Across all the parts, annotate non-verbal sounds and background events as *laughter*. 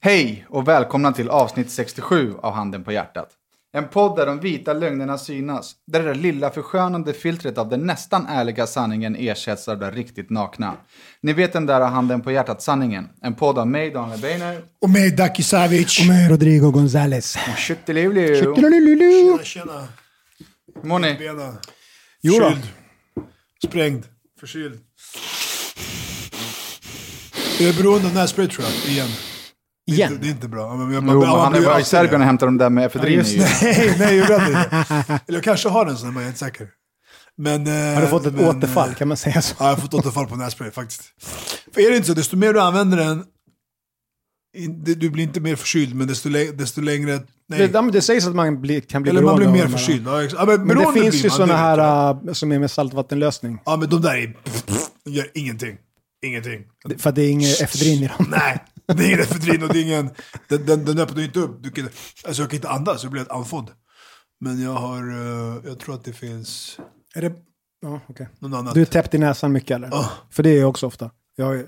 Hej och välkomna till avsnitt 67 av Handen på hjärtat. En podd där de vita lögnerna synas, där det lilla förskönande filtret av den nästan ärliga sanningen ersätts av det riktigt nakna. Ni vet den där handen på hjärtat-sanningen. En podd av mig, Daniel Beiner. Och mig, Daki Savic. Och med Rodrigo Gonzales. Tjuttelivlu. Tjena, tjena. Hur mår ni? Bena. Jo då. Förkyld. Sprängd. Förkyld. Jag är beroende av nässpray tror jag, igen. Det är, Igen? inte, det är inte bra. Men jag, Jo, men man han bara i Serbien och hämtar de där med efedrin. *laughs* Nej, nej, jag vet inte. Eller jag kanske har en sån, men jag är inte säker. Men, eh, Har du fått ett men, återfall, eh, kan man säga så? Ja, jag har fått återfall på nässpray faktiskt. För är det inte så, desto mer du använder den, du blir inte mer förkyld, men desto, desto längre... Nej. Det, men det sägs att man blir, kan bli Eller man blir mer förkyld. Ja, ja, men Men det finns ju sådana här äh, som är med saltvattenlösning. Ja, men de där är... Gör ingenting. Ingenting. För att det är inget efedrin i dem. Nej, det är ingen efedrin och det är ingen... Den, den, den öppnar ju inte upp. Du kan, alltså jag kan inte andas, jag blir helt andfådd. Men jag har... eh, jag tror att det finns Är det... Ja, okej. annan. Du är täppt i näsan mycket eller? Ja. För det är jag också ofta. Jag har ju,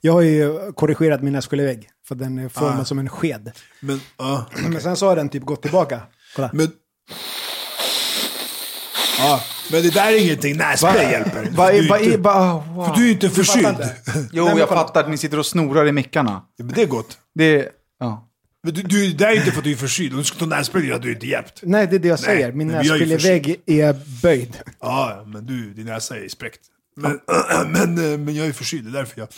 jag har ju korrigerat min nässköljevägg. För den är formad Ah. som en sked. Men, ja. Men sen så har den typ gått tillbaka. Kolla. Men... Ja, men det där är ingenting. Nässpray hjälper. Vad Du är, vad är, inte- vad, wow. för du är inte förkyld. inte. *laughs* Jo, jag fattar att ni sitter och snorar i mickarna. Ja, men det är gott. Det, ja. Men du, du, det där är inte för att du är förkyld. Om du ska ta nässpray hade du inte hjälpt. Nej, det är det jag säger. Min men vi har ju nässköljevägg är böjd. Ja, men du, din näsa är spräckt. Men, *clears throat* men, eh, men jag är förkyld, det är därför jag...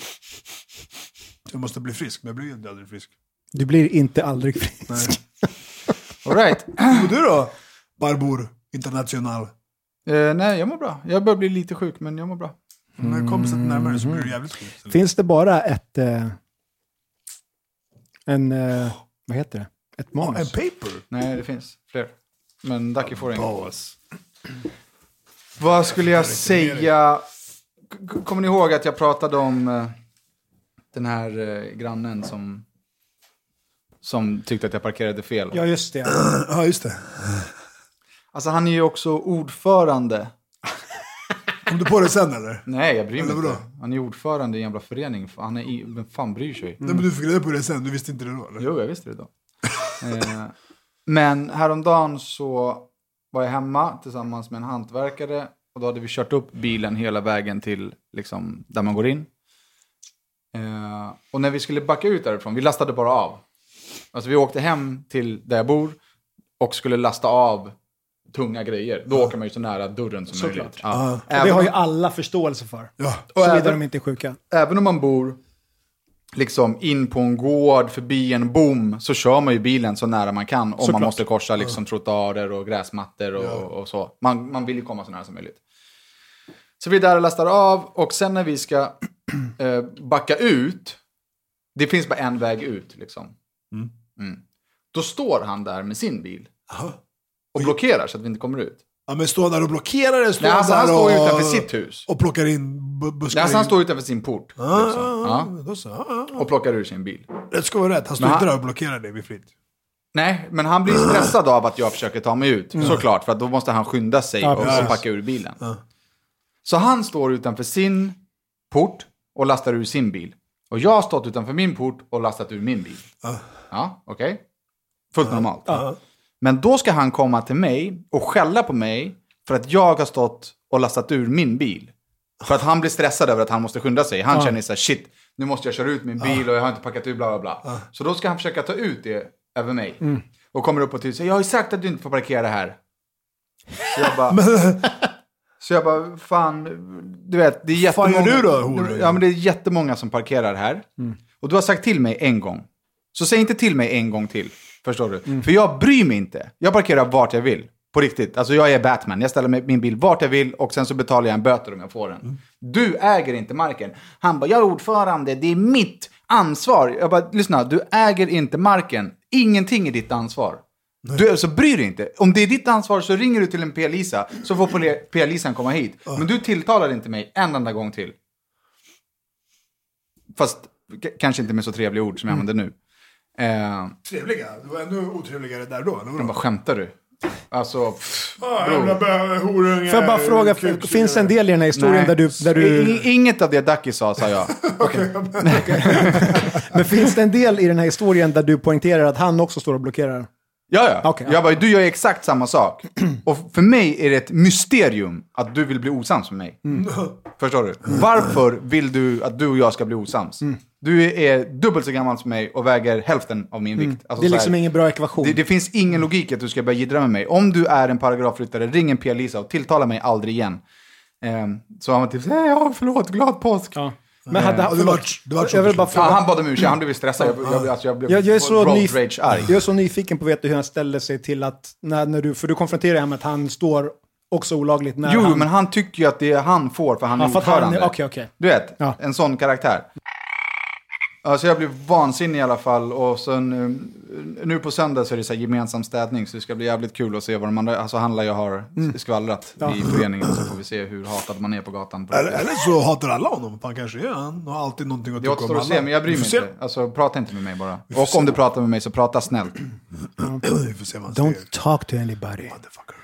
Jag måste bli frisk, men jag blir ju inte aldrig frisk. Du blir inte aldrig frisk. Nej. All right. Och du då? Barbor International. Eh, nej, jag mår bra. Jag börjar bli lite sjuk, men jag mår bra. När jag kommer sig närmare så blir du jävligt sjuk. Finns det bara ett... Eh, en... Eh, vad heter det? Ett Ja, en manus? paper? Nej, det finns fler. Men Ducky får en. Bas. Vad skulle jag säga? K- Kommer ni ihåg att jag pratade om eh, den här eh, grannen som, som tyckte att jag parkerade fel? Ja, just det. *clears throat* Ja, just det. Alltså han är ju också ordförande. *laughs* Kom du på det sen eller? Nej, jag bryr mig inte. Han är ordförande i en jävla förening. Han är i, vem fan bryr sig? Nej, men du fick reda på det sen, du visste inte det då eller? Jo, jag visste det då. eh, men häromdagen så var jag hemma tillsammans med en hantverkare. Och då hade vi kört upp bilen hela vägen till liksom, där man går in. Eh, och när vi skulle backa ut därifrån, vi lastade bara av. Alltså vi åkte hem till där jag bor och skulle lasta av tunga grejer. Då åker man ju så nära dörren som Såklart. möjligt. Ja. Och det har ju alla förståelse för. Ja. och Såvida även, de inte är sjuka. även om man bor liksom in på en gård, förbi en bom, så kör man ju bilen så nära man kan. Om man måste korsa liksom trottoarer och gräsmattor och, och så. Man, man vill ju komma så nära som möjligt. Så vi är där och lastar av och sen när vi ska *clears throat* eh, backa ut, det finns bara en väg ut liksom. Mm. Då står han där med sin bil Jaha. Och blockerar så att vi inte kommer ut. Ja, men står han där och blockerar eller står Nej, alltså, han där står ju och, utanför sitt hus. och plockar in bu- buskar? Nej, alltså, han står utanför sin port. Ja, liksom. ja, ja. Då så, ja, ja, ja. Och plockar ur sin bil. Rätt ska vara rätt. Han står Men inte han- där och blockerar dig vid fritt. Nej, men han blir stressad av att jag försöker ta mig ut. Såklart, för att då måste han skynda sig Ja, och, packa ur bilen. Ja. Så han står utanför sin port och lastar ur sin bil. Och jag har stått utanför min port och lastat ur min bil. Ja. Okej. Fullt normalt. Ja. Men då ska han komma till mig och skälla på mig för att jag har stått och lastat ur min bil. För att han blir stressad över att han måste skynda sig. Han Ja. känner så här, shit, nu måste jag köra ut min bil och jag har inte packat ur bla bla bla. Så då ska han försöka ta ut det över mig. Och kommer upp och till säger, jag har ju sagt att du inte får parkera här. Så jag bara, så jag bara fan, du vet, det är Fan jättemånga. gör du då, horunge? Ja, men det är jättemånga som parkerar här. Och du har sagt till mig en gång. Så säg inte till mig en gång till. Förstår du? För jag bryr mig inte. Jag parkerar vart jag vill. På riktigt. Alltså jag är Batman. Jag ställer min bil vart jag vill och sen så betalar jag en böter om jag får den. Du äger inte marken. Han bara, jag är ordförande, det är mitt ansvar. Jag bara, lyssna, du äger inte marken. Ingenting är ditt ansvar. Du alltså, bryr dig inte. Om det är ditt ansvar så ringer du till en P-Lisa så får P- P-Lisan komma hit. Men du tilltalar inte mig en enda gång till. Fast kanske inte med så trevliga ord som jag använder nu. Eh, Trevliga. Du var ännu otrevligare där då. eller vadå? men vad skämtar du? Alltså, pff, Ah, horunge. Får jag bara fråga, kuk- finns det en del i den här historien nej. där du... Där du Inget av det Ducky sa, sa jag. *laughs* *laughs* men finns det en del i den här historien där du poängterar att han också står och blockerar? Ja, ja. Ja. jag bara, du gör exakt samma sak. *clears throat* Och för mig är det ett mysterium att du vill bli osams med mig. Mm. Förstår du? Varför vill du att du och jag ska bli osams? Mm. Du är dubbelt så gammal som mig och väger hälften av min vikt. Alltså Mm. Det är liksom här, ingen bra ekvation. det, det finns ingen logik att du ska börja jiddra med mig. Om du är en paragrafryttare, ring en Pia-Lisa och tilltala mig aldrig igen. Ehm, så han var typ såhär, ja förlåt, glad påsk. Ja. Men hade han... det var- det var så jag vill bara förstås. Ja, fråga. han bad om ursäkt, han blev stressad. Jag, jag, alltså, jag blev Jag, jag, är så road nyf- rage arg. jag är så nyfiken på att veta hur han ställer sig till att, när, när du, för du konfronterar honom med att han står också olagligt när Jo, han... men han tycker ju att det är han får för han Ja, är han ordförande. är- okej, okej. Du vet, Ja. en sån karaktär. Alltså jag blev vansinnig i alla fall och sen eh, nu på söndag så är det så här gemensam städning så det ska bli jävligt kul att se vad de andra, alltså handlar jag har skvallrat i föreningen så får vi se hur hatad man är på gatan. På Eller, eller så hatar alla honom. Fan kanske är han. har alltid någonting att det tycka återstår om att se, alla. men jag bryr mig inte. Alltså prata inte med mig bara. Och om du pratar med mig så prata snällt. se. *clears throat* Vi får se vad han säger. Don't talk to anybody. Motherfucker.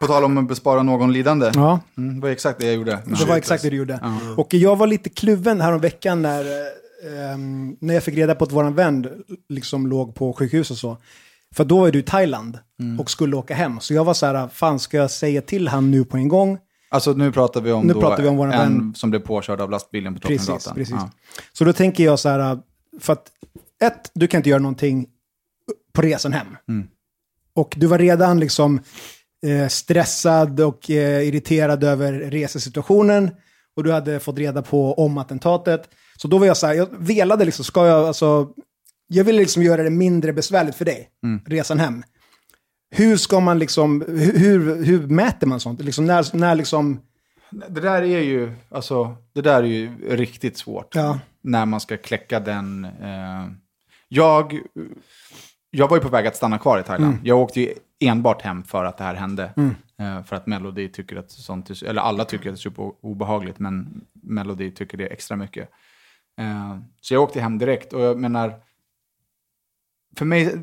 På tal om att bespara någon lidande. Ja, Mm, det var exakt det jag gjorde. det var exakt det du gjorde. Och jag var lite kluven här om veckan när, eh, när jag fick reda på att våran vän liksom låg på sjukhus och så. För då var du i Thailand och skulle åka hem. Så jag var så här, fan ska jag säga till han nu på en gång? Alltså nu pratar vi om, Nu då pratar vi om våran en vän. som blev påkörd av lastbilen på Precis, Drottninggatan. precis. Ja. Så då tänker jag så här, för att ett, du kan inte göra någonting på resan hem. Mm. Och du var redan liksom eh, stressad och eh, irriterad över resesituationen. Och du hade fått reda på om attentatet. Så då var jag så här, jag velade liksom, ska jag, alltså, jag ville liksom göra det mindre besvärligt för dig, Mm. resan hem. Hur ska man liksom, hur, hur, hur mäter man sånt? Liksom när, när liksom, Det där är ju, alltså, det där är ju riktigt svårt. Ja. När man ska kläcka den. Eh, jag, jag var ju på väg att stanna kvar i Thailand. Mm. Jag åkte ju enbart hem för att det här hände. Eh, för att Melody tycker att sånt, är- eller alla tycker att det är super obehagligt, men Melody tycker det extra mycket. Eh, så jag åkte hem direkt och jag menar, för mig,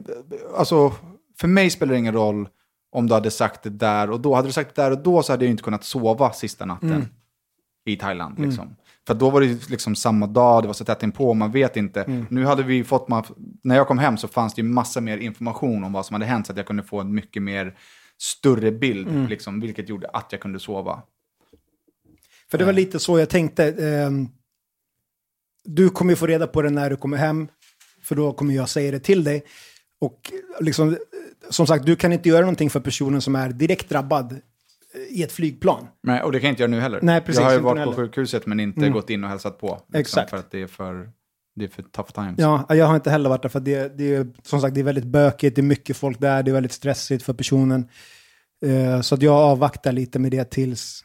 alltså, för mig spelar det ingen roll om du hade sagt det där och då. Hade du sagt det där och då så hade jag inte kunnat sova sista natten i Thailand. Liksom. För då var det liksom samma dag, det var så tätt inpå, man vet inte. Nu hade vi fått, när jag kom hem så fanns det ju massa mer information om vad som hade hänt så att jag kunde få en mycket mer större bild, liksom, vilket gjorde att jag kunde sova. För det var lite så jag tänkte. ehm, du kommer ju få reda på det när du kommer hem. För då kommer jag säga det till dig. Och liksom, eh, som sagt, du kan inte göra någonting för personen som är direkt drabbad eh, i ett flygplan. Nej, och det kan jag inte göra nu heller. Nej, precis, jag har ju varit på sjukhuset men inte gått in och hälsat på. Liksom, Exakt. För att det är för, det är för tough times. Ja, jag har inte heller varit där för det, det är som sagt det är väldigt bökigt, det är mycket folk där, det är väldigt stressigt för personen. Eh, så att jag avvaktar lite med det tills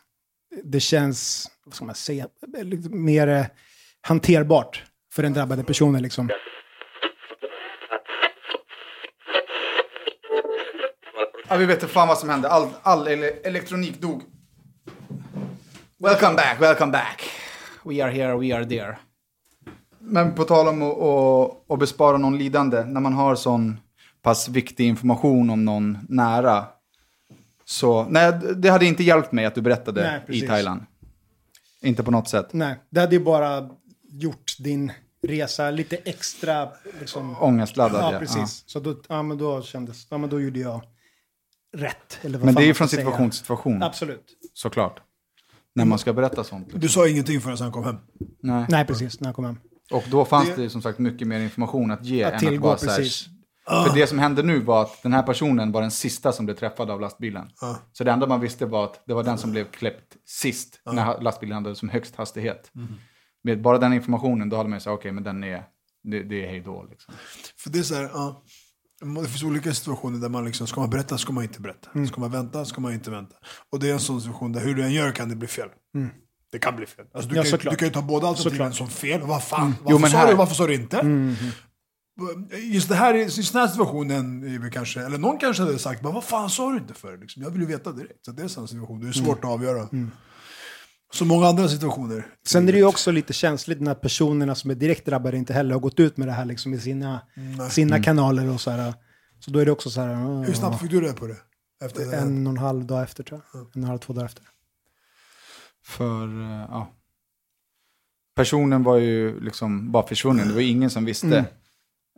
det känns, vad ska man säga, lite mer eh, hanterbart för den drabbade personen liksom. Ja, vi vet inte fan vad som hände. All, all ele elektronik dog. Welcome back, welcome back. We are here, we are there. Men på tal om att, att, bespara någon lidande, när man har sån pass viktig information om någon nära. Så, nej, det hade inte hjälpt mig att du berättade Nej, i. Thailand. Inte på något sätt. Nej, det hade ju bara gjort din resa lite extra liksom, Ångestladdad, Ja, precis. Så då, ja, men då kändes, ja men då gjorde jag rätt. Eller vad Men det är ju från situation till situation, Absolut. såklart. När man ska berätta sånt. Du sa ingenting förrän han kom hem. Nej. Nej, precis, när jag kom hem. Och då fanns Det- det, som sagt mycket mer information att ge Att än tillgå, att bara så här, precis. För det som hände nu var att den här personen var den sista som blev träffad av lastbilen. Ja. Så det enda man visste var att det var den som blev kläppt sist när lastbilen hade som högst hastighet. Mhm. Med bara den informationen då hade man ju sagt okej men den är, det, det är hej då liksom. För det är så här, ja. Det finns olika situationer där man liksom, ska man berätta ska man inte berätta. Mm. Ska man vänta ska man inte vänta. Och det är en sån situation där hur du än gör kan det bli fel. Det kan bli fel. Alltså, du, Mm. Ja, kan, såklart. du kan ju ta båda alternativen som fel. Vad fan, varför Jo, men sa här- du varför sa du inte? Mm. Just det här, just den här situationen, kanske, eller någon kanske hade sagt "Men vad fan sa du inte för? Liksom, jag vill ju veta direkt. Så det är en sån situation, det är Mm. svårt att avgöra. Så många andra situationer. Sen är det ju också lite känsligt när personerna som är direkt drabbade inte heller har gått ut med det här liksom i sina, sina kanaler och så här. Så då är det också så här. Mm. Hur snabbt fick du reda på det? Efter det? En och en halv dag efter tror jag. En och en halv, två dagar efter. För, eh, ja. Personen var ju liksom bara försvunnen. Det var ingen som visste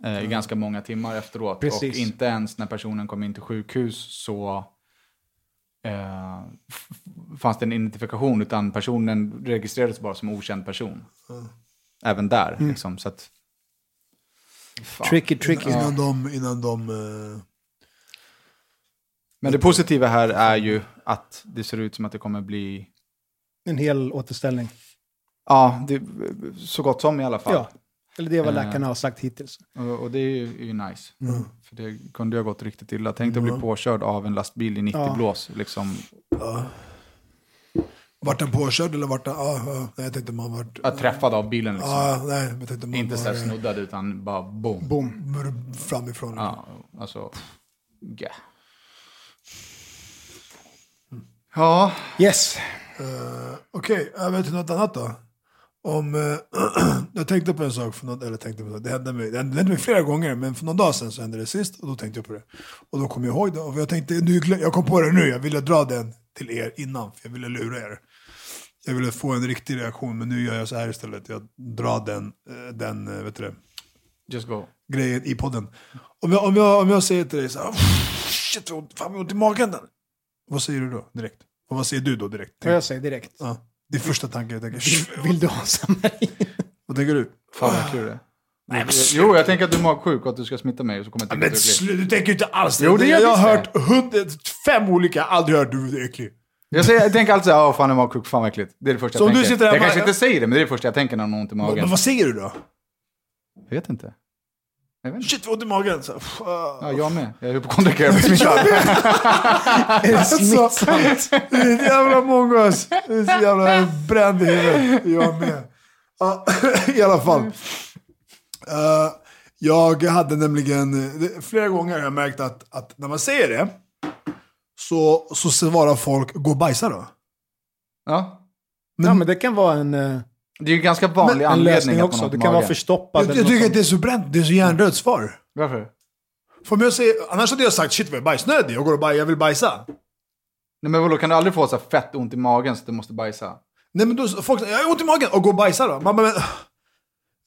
eh, i ganska många timmar efteråt. Mm. Precis. Och inte ens när personen kom in till sjukhus så eh, fanns det en identifikation. Utan personen registrerades bara som okänd person. Även där. Mm. Liksom, så att, Fan. Tricky, tricky. Innan de, innan de eh, Men det positiva här är ju att det ser ut som att det kommer bli, En hel återställning. ja, det, så gott som i alla fall. Ja. Eller det är vad Eh. läkarna har sagt hittills. Och, och det är ju, är ju nice. För det kunde ju ha gått riktigt illa. Tänk dig att bli påkörd av en lastbil i 90 Ja. blås. Liksom, Vart den påkörd eller vart den... Ja, ja, nej, jag tänkte man vart... att träffad av bilen liksom. Ja, nej, jag tänkte man Inte så här var, snuddad utan bara boom. Boom. framifrån. Ja, alltså. Yeah. Ja, Yes. Eh, Okej, över till något annat då. Om, eh, *clears throat* jag tänkte på en sak, för något, eller tänkte på en sak, det hände, mig, det hände mig flera gånger, men för någon dag sedan så hände det sist och då tänkte jag på det. Och då kom jag ihåg det och jag tänkte, nu, jag kom på det nu, jag ville dra den till er innan, för jag ville lura er. Jag ville få en riktig reaktion, men nu gör jag så här istället, jag drar den, eh, den eh, vet du det, just go. grejen i podden. Om jag, om jag, om jag säger till dig så här, shit, fan vad ont i magen. Den. Vad säger du då direkt? Och vad säger du då direkt? Vad jag säger direkt. Ja, det är första tanken jag tänker. "Shh, Vill du ha samarin? *laughs* Vad tänker du? Fan vad kul det är. Nej, men Jo, jag tänker att du är magsjuk och att du ska smitta mig och så kommer jag tänka Men att du tänker ju inte alls det. Jo, det jag har hört hundra, fem olika, jag har aldrig hört du är äcklig. Jag, säger, jag tänker alltid såhär, åh fan jag är magsjuk, fan vad äckligt. Det är det första Så jag tänker. sitter där jag bara- kanske inte säger det, men det är det första jag tänker när någon har ont i magen. Men vad säger du då? Jag vet inte. Jag. Shit vad ont i magen. Så, pff, ah. Ja, jag med. Jag är hypokondriker. Jag blir *laughs* smittad. *laughs* Är det smittsamt? Det är så jävla alltså. Det är så jävla bränd i huvudet. Jag med. *laughs* I alla fall. Eh, jag hade nämligen, flera gånger har jag märkt att, att när man säger det så, så svarar folk gå och bajsa då. Ja. Ja, men det kan vara en, eh, Det är ju ganska vanlig en anledning att man också. i kan vara förstoppad. Jag, jag tycker att det är så bränt, det är så hjärndött svar. Varför? För om jag säger, annars hade jag sagt shit vad jag är bajsnödig, jag går och baj, jag vill bajsa. Nej men vadå, kan du aldrig få så fett ont i magen så att du måste bajsa? Nej men då, folk säger, jag har ont i magen, och gå och bajsa då. Man bara, men,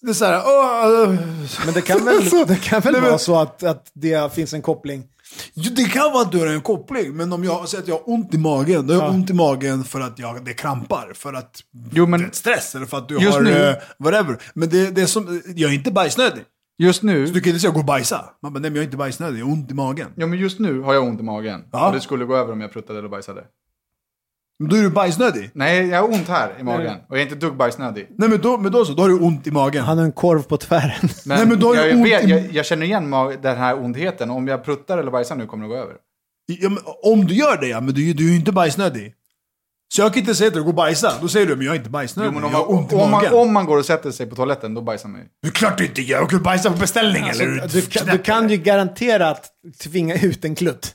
det är så här, åh, äh. Men det kan väl, *laughs* det kan väl Nej, men- vara så att, att det finns en koppling. Det kan vara att du har en koppling, men om jag säger att jag har ont i magen, då har jag Ja. ont i magen för att jag, det krampar, för att Jo, men- det är stress eller för att du har nu- eh, whatever. Men det, det är som, jag är inte bajsnödig. Just nu, Så du kan inte säga gå och bajsa. Man bara, nej men jag är inte bajsnödig, jag har ont i magen. ja men just nu har jag ont i magen. Ja. Och det skulle gå över om jag pruttade eller bajsade. Men då är du bajsnödig. Nej, jag har ont här i magen. Och jag är inte dugg bajsnödig. Nej men då, men då så, då har du ont i magen. Han har en korv på tvären. *laughs* Men, Nej, men då har jag, jag ont vet, i- jag, jag känner igen den här ondheten. Om jag pruttar eller bajsar nu kommer det gå över. Ja, men, om du gör det ja, men du, du är ju inte bajsnödig. Så jag kan inte säga till dig gå och bajsa, då säger du men jag är inte Jo, bajsnödig, men om, jag har ont i om, magen. man, om man går och sätter sig på toaletten, då bajsar man ju. Det är klart du inte gör, jag kan bajsa på beställning Alltså, eller? du, kan, du kan ju garantera att tvinga ut en klutt.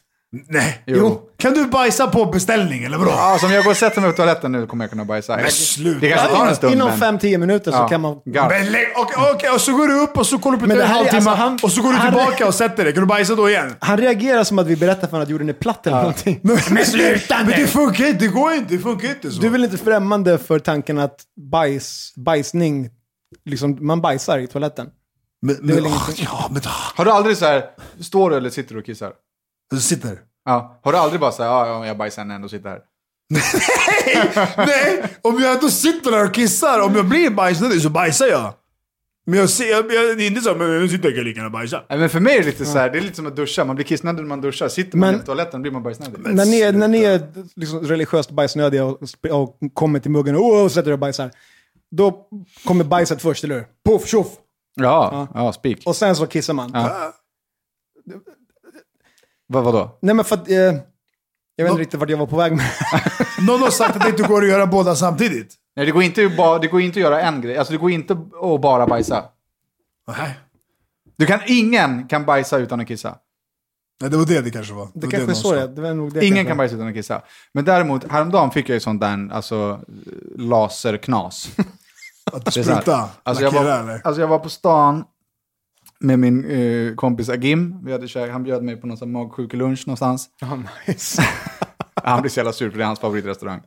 Nej. Jo. Kan du bajsa på beställning eller vadå? Ja, som jag går och sätter mig på toaletten nu kommer jag kunna bajsa. Men sluta. Det kanske tar en stund, Inom men... 5-10 minuter så Ja. kan man... Men lägg, okej, okej, och så går du upp och så kollar du på Men en halvtimme alltså, han- och så går du han- tillbaka och sätter dig. Kan du bajsa då igen? Han reagerar som att vi berättar för honom att jorden är platt eller någonting. Men sluta Men det funkar inte, det går inte, det funkar inte så. Du är väl inte främmande för tanken att bajs, bajsning, liksom, man bajsar i toaletten? men, men, ingenting. Ja, men... Har du aldrig så här, står du eller sitter du och kissar? Du sitter. Ja. Har du aldrig bara här, ja, ja jag bajsar när jag ändå sitter här? Nej, om jag ändå sitter där och kissar, om jag blir bajsnödig så bajsar jag. Men jag ser, jag, jag, det är inte så, men nu sitter jag kan lika gärna bajsa. Nej, men för mig är det lite så här, det är lite som att duscha. Man blir kissnödig när man duschar. Sitter man Men- i toaletten blir man bajsnödig. När ni, är, när ni är liksom religiöst bajsnödiga och, och kommer till muggen och, och sätter er och bajsar, då kommer bajset först, eller hur? Puff, tjoff! Ja, ja, spik. Och sen så kissar man. Ja. Vad, vadå? Nej men för att... Eh, jag vet inte riktigt vart jag var på väg med. *laughs* Någon har sagt att det inte går att göra båda samtidigt. Nej, det går inte, att bara, det går inte att göra en grej. Alltså det går inte att bara bajsa. Nej. Du kan, ingen kan bajsa utan att kissa. Nej, det var det det kanske var. Det var kanske är någon så sa. det, det var nog det Ingen kanske. kan bajsa utan att kissa. Men däremot, häromdagen fick jag ju sånt där, alltså laserknas. Att Det är så här. spruta, Alltså jag, lackera var, eller? alltså jag var på stan med min eh, kompis Agim. Vi hade käk, han bjöd mig på någon magsjukelunch någonstans. Ja, nice. *laughs* Han blir så jävla sur för det är hans favoritrestaurang.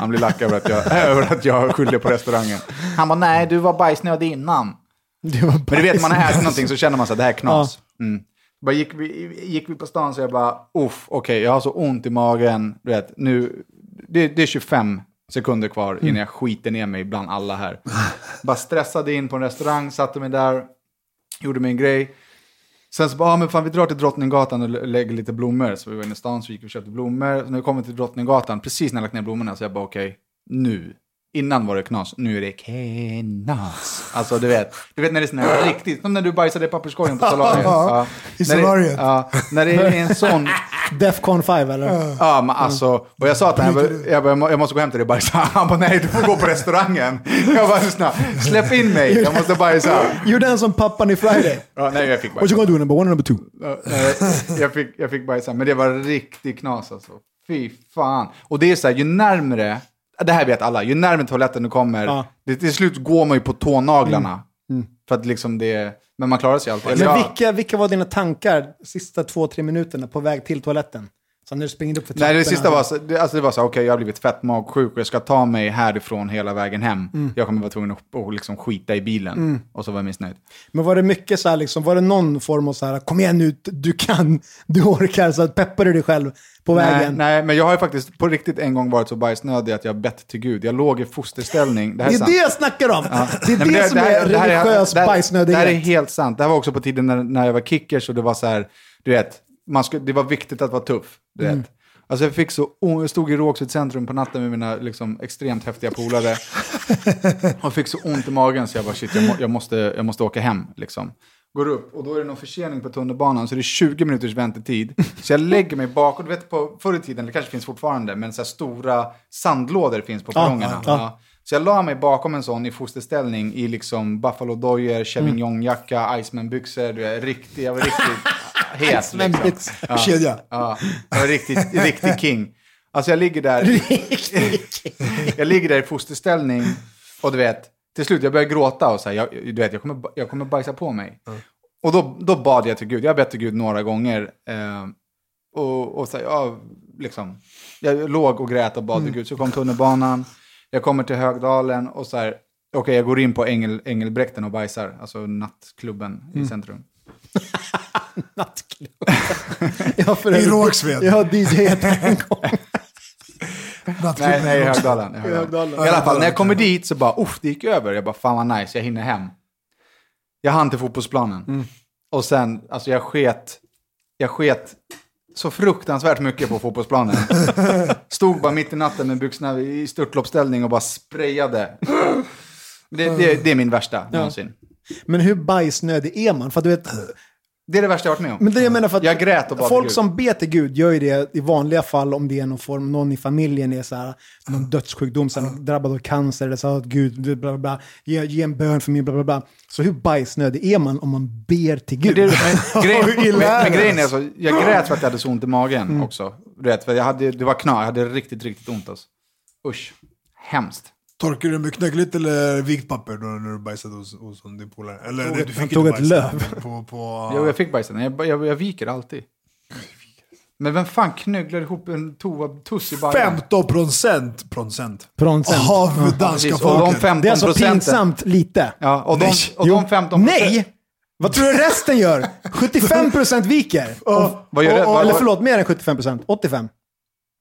Han blir lack över att jag, *laughs* över att jag skyller på restaurangen. Han bara, nej du var bajsnödig innan. Det var Men du vet, man har ätit någonting så känner man så att det här är knas. Ja. Mm. Bara gick, vi, gick vi på stan så jag bara, uff, okej, jag har så ont i magen. Du vet, nu, det, det är 25 sekunder kvar innan jag skiter ner mig bland alla här. bara stressade in på en restaurang, satte mig där, gjorde min grej. Sen så bara, ah, men fan vi drar till Drottninggatan och lägger lite blommor. Så vi var inne i stan, så gick vi och köpte blommor. Så när vi kommer till Drottninggatan, precis när jag lagt ner blommorna, så jag bara okej, nu. Innan var det knas, nu är det knas. Alltså du vet, du vet när det är sån här riktigt, som när du bajsade i papperskorgen på solariet. Ja, i När det- solariet. Ja, när det är en sån, Defcon 5 eller? ja men alltså, och jag sa till honom, jag, jag, jag må- jag måste gå hem till dig och bajsa. *laughs* Han bara, nej du får gå på restaurangen. *laughs* Jag bara, snälla, släpp in mig, jag måste bajsa. *laughs* Gjorde en som pappan i Friday. Ja, nej jag fick What bajsa. you gonna do number one and number two? Ja, jag, fick, jag fick bajsa, men det var riktigt knas alltså. Fy fan. Och det är så här, ju närmre, det här vet alla, ju närmare toaletten du kommer, Ja. det, till slut går man ju på tånaglarna. För att liksom det, men man klarar sig alltid. Men vilka, vilka var dina tankar sista två, tre minuterna på väg till toaletten? Så när du springer upp för trapporna. Nej, det sista var så, det, alltså det var så, okej jag har blivit fett magsjuk och jag ska ta mig härifrån hela vägen hem. Jag kommer vara tvungen att, att liksom skita i bilen. Och så var jag missnöjd. Men var det mycket så här, liksom, var det någon form av så här, kom igen nu, du kan, *laughs* du orkar, så peppar du dig själv på Nej, vägen? nej, men jag har ju faktiskt på riktigt en gång varit så bajsnödig att jag bett till Gud. Jag låg i fosterställning. Det här Det är är sant. det jag snackar om! Det är Nej, men det, som är det här religiös det här- bajsnödighet. Det här är helt sant. Det här var också på tiden när, när jag var kickers och det var så här, du vet, man skulle, det var viktigt att vara tuff. Du Mm. vet. Alltså jag, fick så, jag stod i Rågsved centrum på natten med mina liksom, extremt häftiga polare. *laughs* och fick så ont i magen så jag bara shit, jag, må, jag, måste, jag måste åka hem. Liksom. Går upp och då är det någon försening på tunnelbanan så det är 20 minuters väntetid. Så jag lägger mig bakom, du vet på förr i tiden, det kanske finns fortfarande, men så stora sandlådor finns på perrongerna. ja. Ja. Så jag la mig bakom en sån i fosterställning i liksom Buffalo dojor, Chevignon-jacka, Iceman-byxor. Du är riktigt, jag var riktigt het liksom. Iceman-byxor. Kedja. Ja, var riktigt, riktigt king. Alltså jag ligger där. jag ligger där i fosterställning och du vet, till slut jag börjar gråta och så här, jag, du vet, jag kommer, jag kommer bajsa på mig. Och då, då bad jag till Gud, jag har bett till Gud några gånger. Eh, och, och så här, ja, liksom, jag låg och grät och bad till Gud. Så kom tunnelbanan, jag kommer till Högdalen och så här, okej jag går in på Engel, Engelbrekten och bajsar, alltså nattklubben i centrum. *laughs* Nattklubb. *laughs* ja, I Rågsved. Jag har DJat *laughs* en gång. Nej, nej, i Högdalen. I Högdalen. Högdalen. I alla fall, när jag kommer dit så bara, uff, det gick över. Jag bara, fan vad nice, jag hinner hem. Jag hann till fotbollsplanen. Och sen, alltså jag sket, jag sket så fruktansvärt mycket på fotbollsplanen. *laughs* Stod bara mitt i natten med byxorna i störtloppsställning och bara sprayade. Det, det, det är min värsta någonsin. Men hur bajsnödig är man? För att du vet, Det är det värsta jag varit med om. Men det jag menar för att Jag grät och bad till folk Gud. som ber till Gud gör ju det i vanliga fall om det är någon form, någon i familjen är så här, någon dödssjukdom, så här, drabbad av cancer, eller så här, att Gud, bla, bla, bla, ge, ge en bön för mig, bla, bla, bla. Så hur bajsnödig är man om man ber till Gud? Men, det, men, *laughs* grejen, men, men grejen är så, jag grät för att jag hade så ont i magen också. Du vet, för jag hade, det var knas, jag hade riktigt, riktigt ont alltså. Usch, hemskt. Torkar du med knöggligt eller vikt papper då när du bajsade hos, hos din polare? Eller Tog du han fick tog inte ett löv. *laughs* På, på, Jag, jag fick bajsa, Nej, jag, jag, jag viker alltid. Men vem fan knögglar ihop en toa, tuss i bajen? 15 procent, procent Procent. av danska och de folket. 15 Det är alltså procenten. pinsamt lite. Ja, och de, Nej. och de 15 Nej! Vad tror du resten gör? *laughs* 75% viker. *laughs* Och- Vad gör och- och- Eller förlåt, mer än 75%. 85.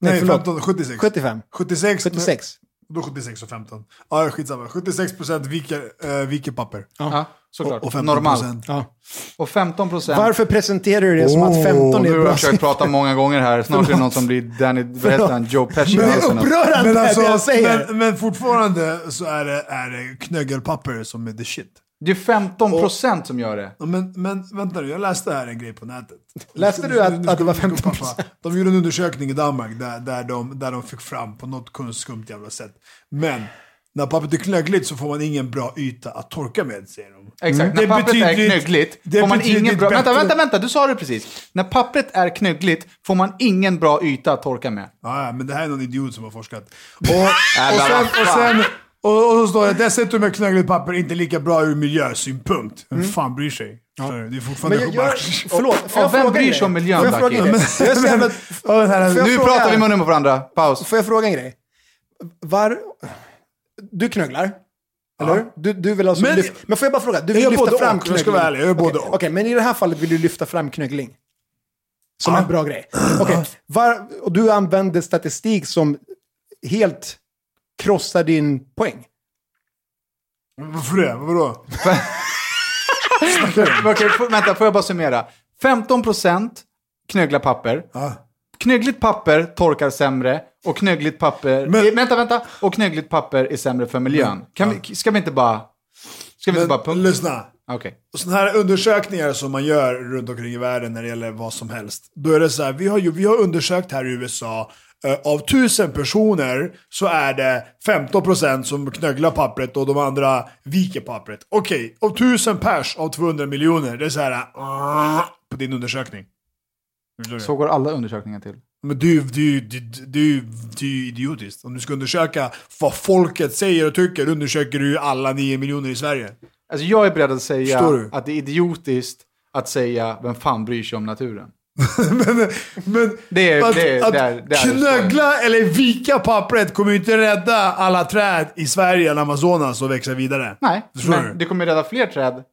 Nej, Nej, förlåt. 15, 76. 75. 76. 76. Då 76 och 15. Ja, skitsamma. 76 procent viker, äh, viker papper. Ja, såklart. Och, och 15 Normalt. procent. Ja. Och 15 procent. Varför presenterar du det som att 15 Nu är har bra jag försökt prata många gånger här. Snart är det någon som blir Danny, vad heter han, Joe Pesci. Men det är alltså, något. upprörande Men, det jag säger. men, men fortfarande så är det, är det knöggelpapper som är the shit. Det är 15 procent som gör det. Men, men vänta nu, jag läste här en grej på nätet. Läste du att- att det var nu ska 15%? pappa- De gjorde en undersökning i Danmark där, där, de, där de fick fram på något kunstskumt jävla sätt. Men när pappret är knöggligt så får man ingen bra yta att torka med, säger de. Exakt, när Det pappret är knöggligt får man ingen bra... Vänta, vänta, vänta, du sa det precis. När pappret är knöggligt får man ingen bra yta att torka med. Ja, men det här är någon idiot som har forskat. *laughs* Och, men och, sen, och, sen, och, och så står det dessutom är knöggligt papper inte lika bra ur miljösynpunkt. Vem fan bryr sig? Du? Det är fortfarande Men jag, jag, förlåt, får jag vem bryr sig om miljön, Lucky? är Ja, Nu pratar vi munnen på varandra. Paus. Får jag fråga en grej? Var... Du knögglar? Eller hur? Du, du vill alltså Men- lyfta... Men får jag bara fråga? Du vill lyfta fram och, jag ska vara ärlig, jag både Okej, och. Okej, men i det här fallet vill du lyfta fram knöggling. Som Ja. en bra grej. *clears throat* Okej, var... och du använder statistik som helt krossar din poäng. Varför det? Vadå? *laughs* Okej, får- vänta, får jag bara summera? 15 procent knögglar papper. Ja. Knöggligt papper torkar sämre och knöggligt papper... Men- eh, vänta, vänta. Och knöggligt papper är sämre för miljön. Kan vi, ska vi inte bara... Ska vi inte bara... Men, pumpa? lyssna. Okej. Sådana här undersökningar som man gör runt omkring i världen när det gäller vad som helst. Då är det så här, vi har, ju, vi har undersökt här i USA, av tusen personer så är det 15% som knögglar pappret och de andra viker pappret. Okej, av tusen pers av 200 miljoner, det är så här ah, på din undersökning. Så går alla undersökningar till. Men du, du, du, du, du är idiotiskt. Om du ska undersöka vad folket säger och tycker, undersöker du ju alla 9 miljoner i Sverige. Alltså jag är beredd att säga att det är idiotiskt att säga vem fan bryr sig om naturen. *laughs* men men Det är- att, det är- att det är- det är knöggla eller vika pappret kommer ju inte rädda alla träd i Sverige eller Amazonas och växa vidare. Nej, Förstår du? men det kommer rädda fler träd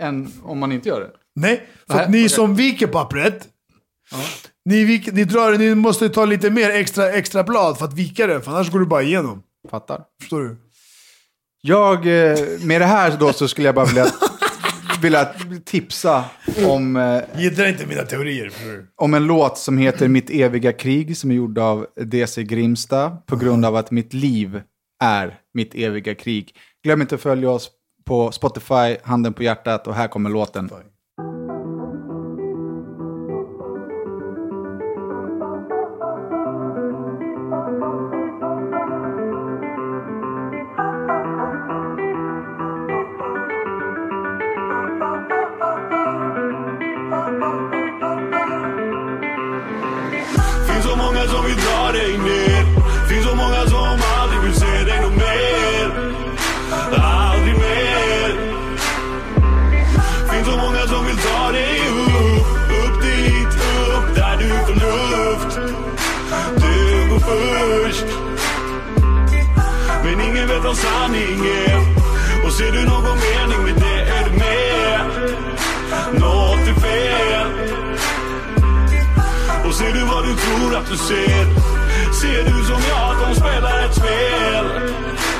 än om man inte gör det. Nej, för Nej, att ni okej. som viker pappret, ni, vik, ni, drar, ni måste ta lite mer extra, extra blad för att vika det, för annars går du bara igenom. Fattar. Förstår du? Jag, eh, med det här då så skulle jag bara vilja, vilja tipsa om, eh, Gillar inte mina teorier. Du? om en låt som heter Mitt eviga krig som är gjord av DC Grimsta på grund av att mitt liv är mitt eviga krig. Glöm inte att följa oss på Spotify, handen på hjärtat och här kommer låten. Ser du någon mening med det? Är du med Något är fel. Och ser du vad du tror att du ser? Ser du som jag att de spelar ett spel?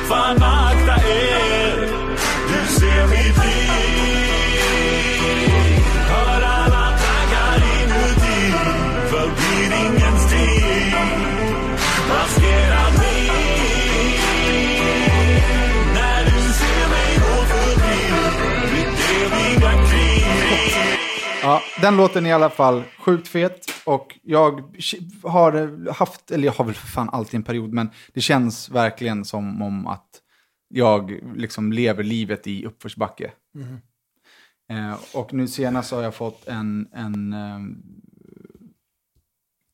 Fan akta er. Den låten är i alla fall sjukt fet. Och jag har haft, eller jag har väl för fan alltid en period, men det känns verkligen som om att jag liksom lever livet i uppförsbacke. Eh, och nu senast har jag fått en, en eh,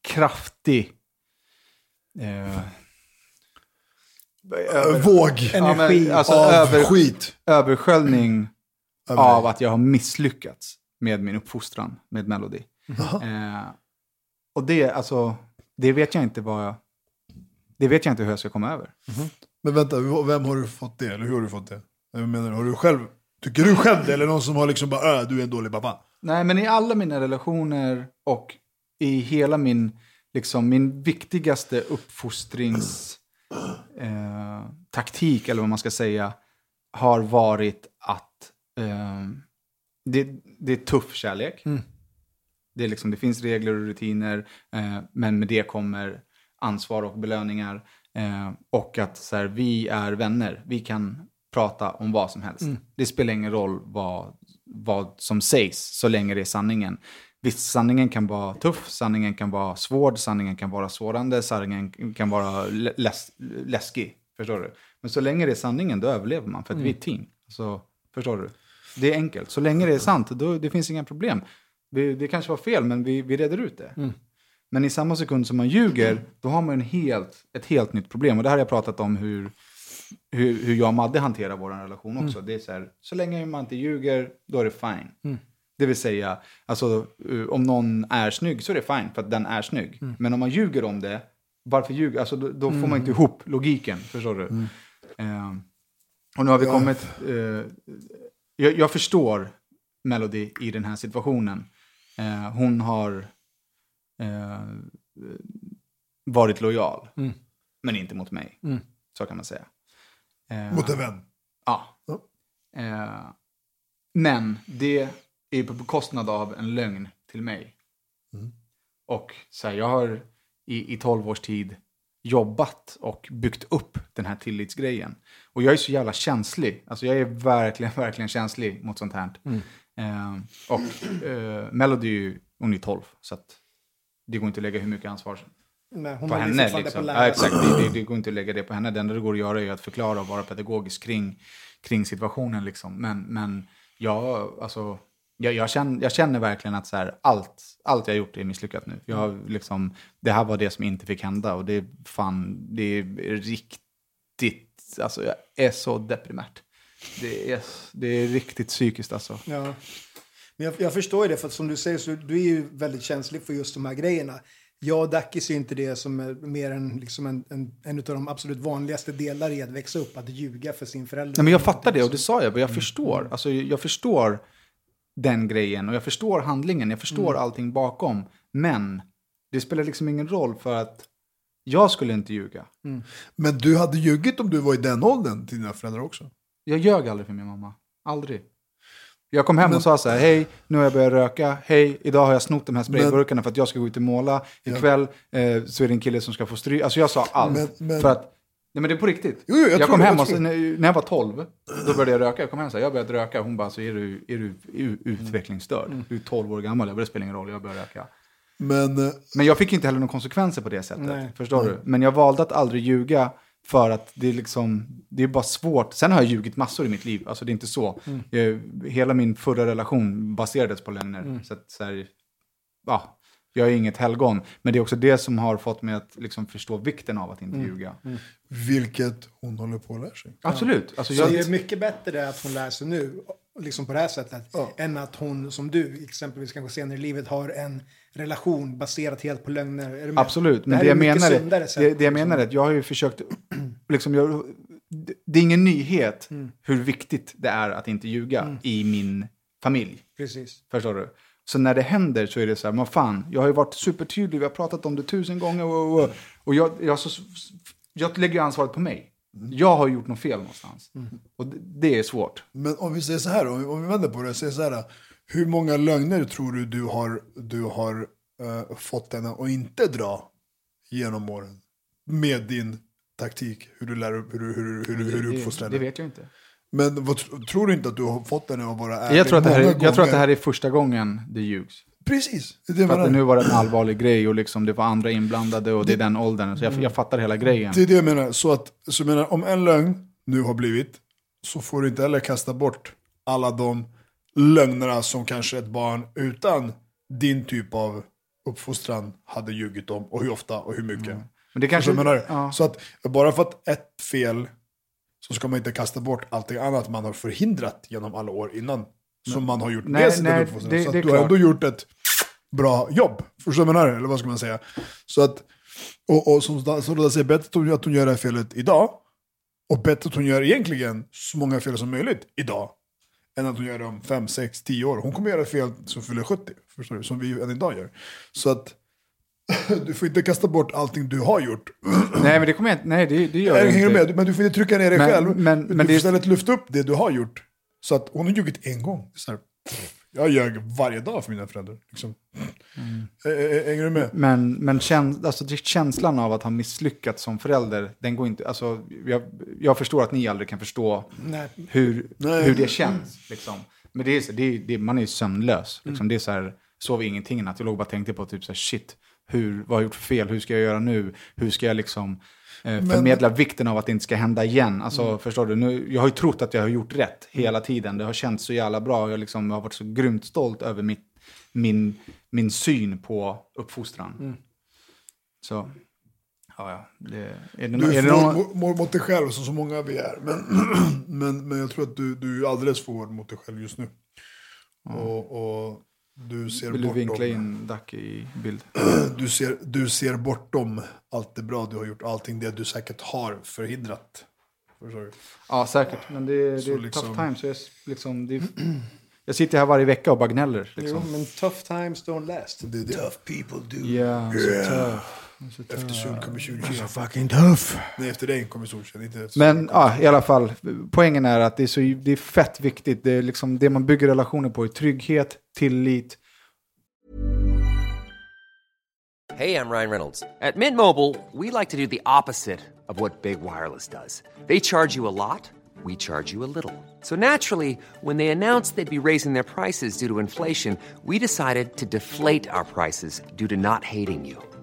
kraftig... Eh, Våg. ja, men, Energi alltså, av över, skit. översköljning Över av att jag har misslyckats med min uppfostran med Melody. Eh, och det, alltså, det vet jag inte vad jag... Det vet jag inte hur jag ska komma över. Men vänta, vem har du fått det? Eller hur har du fått det? Jag menar, har du själv, tycker du själv det? Eller någon som har liksom bara, äh, du är en dålig pappa? Nej, men i alla mina relationer och i hela min, liksom, min viktigaste uppfostrings eh, eller vad man ska säga, har varit att eh, det, det är tuff kärlek. Det, är liksom, det finns regler och rutiner, eh, men med det kommer ansvar och belöningar. Eh, och att så här, vi är vänner, vi kan prata om vad som helst. Det spelar ingen roll vad, vad som sägs, så länge det är sanningen. Visst, sanningen kan vara tuff, sanningen kan vara svår, sanningen kan vara sårande, sanningen kan vara lä- läs läskig. Förstår du? Men så länge det är sanningen, då överlever man, för att vi är ett team. Så, förstår du? Det är enkelt. Så länge det är sant, då, det finns inga problem. Vi, det kanske var fel, men vi, vi reder ut det. Men i samma sekund som man ljuger, då har man en helt, ett helt nytt problem. Och det här har jag pratat om hur, hur, hur jag och Madde hanterar vår relation också. Det är så här, så länge man inte ljuger, då är det fine. Det vill säga, alltså, uh, om någon är snygg så är det fine, för att den är snygg. Men om man ljuger om det, varför ljuga? Alltså, då, då får man inte ihop logiken, förstår du? Eh, och nu har vi kommit... Eh, jag, jag förstår Melody i den här situationen. Eh, hon har eh, varit lojal, men inte mot mig. Så kan man säga. Eh, Mot en vän. Ja. Ja. Eh, men det är på bekostnad av en lögn till mig. Och så här, jag har i, i 12 års tid jobbat och byggt upp den här tillitsgrejen. Och jag är så jävla känslig. Alltså jag är verkligen, *laughs* verkligen känslig mot sånt här. Eh, och eh, Melody är ju, hon är 12, så att det går inte att lägga hur mycket ansvar hon på henne. Liksom. på Ja, exakt, det, det, det går inte att lägga det på henne. Det enda det går att göra är att förklara och vara pedagogisk kring, kring situationen. Liksom. Men, men jag, alltså, jag, jag, känner, jag känner verkligen att så här, allt, allt jag har gjort är misslyckat nu. Jag, liksom, det här var det som inte fick hända och det fan, det är riktigt, alltså jag är så deprimärt. Det är, det är riktigt psykiskt alltså. Ja. Men jag, jag förstår ju det, för som du säger så du är ju väldigt känslig för just de här grejerna. Jag och Dacke ser inte det som är mer än liksom en, en, en av de absolut vanligaste delar i att växa upp, att ljuga för sin förälder. Nej, men jag fattar det och det sa jag, men jag förstår. Alltså, jag förstår den grejen och jag förstår handlingen, jag förstår allting bakom. Men det spelar liksom ingen roll för att jag skulle inte ljuga. Men du hade ljugit om du var i den åldern till dina föräldrar också. Jag ljög aldrig för min mamma. Aldrig. Jag kom hem och sa så här, hej, nu har jag börjat röka, hej, idag har jag snott de här sprayburkarna för att jag ska gå ut och måla, ikväll eh, så är det en kille som ska få stryk. Alltså jag sa allt. Men- men- För att, nej men det är på riktigt. Jo, jo, jag jag kom det, hem jag och så, när, jag var 12, då började jag röka. Jag kom hem och sa, jag började röka. Hon bara, så är du, är du u- utvecklingsstörd? Du är 12 år gammal, jag det spelar ingen roll, jag började röka. Men eh, Men jag fick inte heller några konsekvenser på det sättet. Nej. Förstår du? Men jag valde att aldrig ljuga för att det är liksom, det är bara svårt. Sen har jag ljugit massor i mitt liv, alltså det är inte så. Jag, hela min förra relation baserades på lögner. Så att, så här, ja, jag är inget helgon. Men det är också det som har fått mig att liksom förstå vikten av att inte ljuga. vilket hon håller på att lära sig. Absolut. Alltså, Så jag, det är mycket bättre att hon lär sig nu, liksom på det här sättet, Ja. än att hon som du, exempelvis kanske senare i livet, har en relation baserat helt på lögner. Är du med? Absolut, men det, är jag menar är, det, det jag menar är att jag har ju försökt, *clears throat* liksom, jag, det- det är ingen nyhet Mm. hur viktigt det är att inte ljuga i min familj. Precis. Förstår du? Så när det händer så är det så här, men fan, jag har ju varit supertydlig, vi har pratat om det tusen gånger och, och, och jag, jag, så, jag lägger ju ansvaret på mig. Jag har gjort något fel någonstans. Och det, det är svårt. Men om vi säger så här, om vi, om vi vänder på det, säger så här. Hur många lögner tror du du har, du har eh, fått henne att inte dra genom åren? Med din taktik, hur du lär upp, hur, hur, hur, du- hur du det, uppfostrar det henne. vet jag inte. Men vad, tr- tror du inte att du har fått den att vara ärlig Jag tror, att det här, är- jag tror att det här är första gången det ljugs. Precis, det det För att det nu var det en allvarlig grej och liksom det var andra inblandade och det är den åldern. Så jag, jag fattar hela grejen. Det är det jag menar. Så, att, så menar, om en lögn nu har blivit, så får du inte heller kasta bort alla de lögnerna som kanske ett barn utan din typ av uppfostran hade ljugit om. Och hur ofta och hur mycket. Men det kanske... menar, ja. så att bara för att ett fel så ska man inte kasta bort allting annat man har förhindrat genom alla år innan. Som man har gjort Nej, med sin nej, uppfostran. det- så att det du har klart. ändå gjort ett bra jobb. Förstår du vad jag menar? Eller vad ska man säga? Så att, och, och som som säger, bättre att hon gör det här felet idag. Och bättre att hon gör egentligen så många fel som möjligt idag. Än att hon gör det om 5, 6, 10 år. Hon kommer göra fel som fyller 70. Förstår du? Som vi än idag gör. Så att *laughs* du får inte kasta bort allting du har gjort. *clears throat* Nej, men det kommer jag inte... Nej, det, det gör jag inte. med? Men du får inte trycka ner dig Men- själv. men- du men får det istället lyfta upp det du har gjort. Så att hon har ljugit en gång. Så här, jag ljög varje dag för mina föräldrar. Liksom. Mm. Hänger du med? Men, men käns alltså, det- känslan av att ha misslyckats som förälder, den går inte... Alltså, jag, jag förstår att ni aldrig kan förstå hur, Nej. hur det känns. Liksom. Men det är, så- det det man är ju sömnlös. Mm. Liksom. Det är så här, sov ingenting i natt. Jag låg och bara tänkte på typ så här, shit, hur, vad har jag gjort för fel? Hur ska jag göra nu? Hur ska jag liksom eh, förmedla vikten av att det inte ska hända igen? Alltså, Mm. förstår du? Nu, jag har ju trott att jag har gjort rätt hela tiden. Det har känts så jävla bra. Jag liksom, har varit så grymt stolt över mitt, min, min syn på uppfostran. Mm. Så, ja, ja. Det, är det, Du är någon, mot, mot dig själv som så många vi är. Men, *clears throat* men, men jag tror att du, du är alldeles för hård mot dig själv just nu. Och, och du ser vill du bortom, vinkla in Dacke i bild? *clears throat* du ser, du ser bortom allt det bra du har gjort. Allting det du säkert har förhindrat. Förstår du? Ja, säkert. Men det, det Så är liksom- tough times. Jag, liksom, det, *clears throat* jag sitter här varje vecka och bara gnäller. Liksom. Jo, men tough times don't last. Det är det. Tough people do. Ja, så tough. Efter sol kommer solsken. Fucking tough. Nej, efter regn kommer solsken. Inte Men ja, i alla fall, poängen är att det är, så, det är fett viktigt. Det, är liksom, det man bygger relationer på är trygghet, tillit. Hey, I'm Ryan Reynolds. At Mint Mobile, we like to do the opposite of what Big Wireless does. They charge you a lot, we charge you a little. So naturally, when they announced they'd be raising their prices due to inflation, we decided to deflate our prices due to not hating you.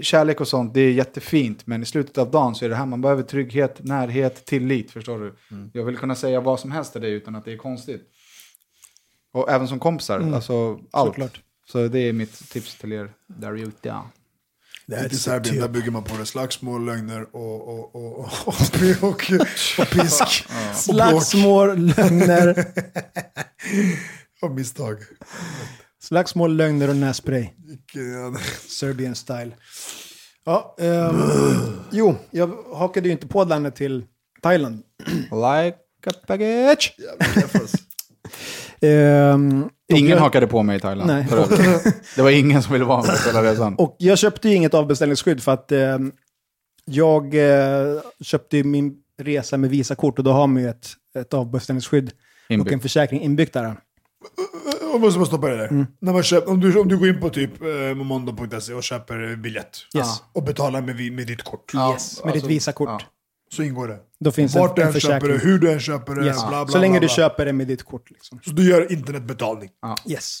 Kärlek och sånt, det är jättefint. Men i slutet av dagen så är det här man behöver trygghet, närhet, tillit. Förstår du? Jag vill kunna säga vad som helst till dig utan att det är konstigt. Och även som kompisar, alltså allt. Såklart. Så det är mitt tips till er där ute. Lite Serbien, där bygger man på det. Slagsmål, lögner och, och, och, och, och, och, *laughs* och pisk. Och bråk. Slagsmål, lögner. *laughs* Och misstag. Slagsmål, lögner och nässpray. Serbian style. Ja, ehm, jo, jag hakade ju inte på landet till Thailand. Like a package. *laughs* Ehm, och Ingen jag, hakade på mig i Thailand. Nej. för. *laughs* Det var ingen som ville vara med på hela resan. Och jag köpte ju inget avbeställningsskydd för att ehm, jag eh, köpte ju min resa med Visakort och då har man ju ett, ett avbeställningsskydd och Inbyggt. en försäkring inbyggt där. *laughs* Jag måste bara stoppa det där. Mm. När man köper, om, du, om du går in på typ eh, momondo.se och köper biljett. Yes. Och betalar med, med ditt kort. Yes, med ditt alltså, Visakort. ja. Så ingår det. Då finns en, Vart du en än köper det, hur du än köper det. Yes. Bla, bla, Så länge bla, du bla. köper det med ditt kort. Liksom. Så du gör internetbetalning. Yes.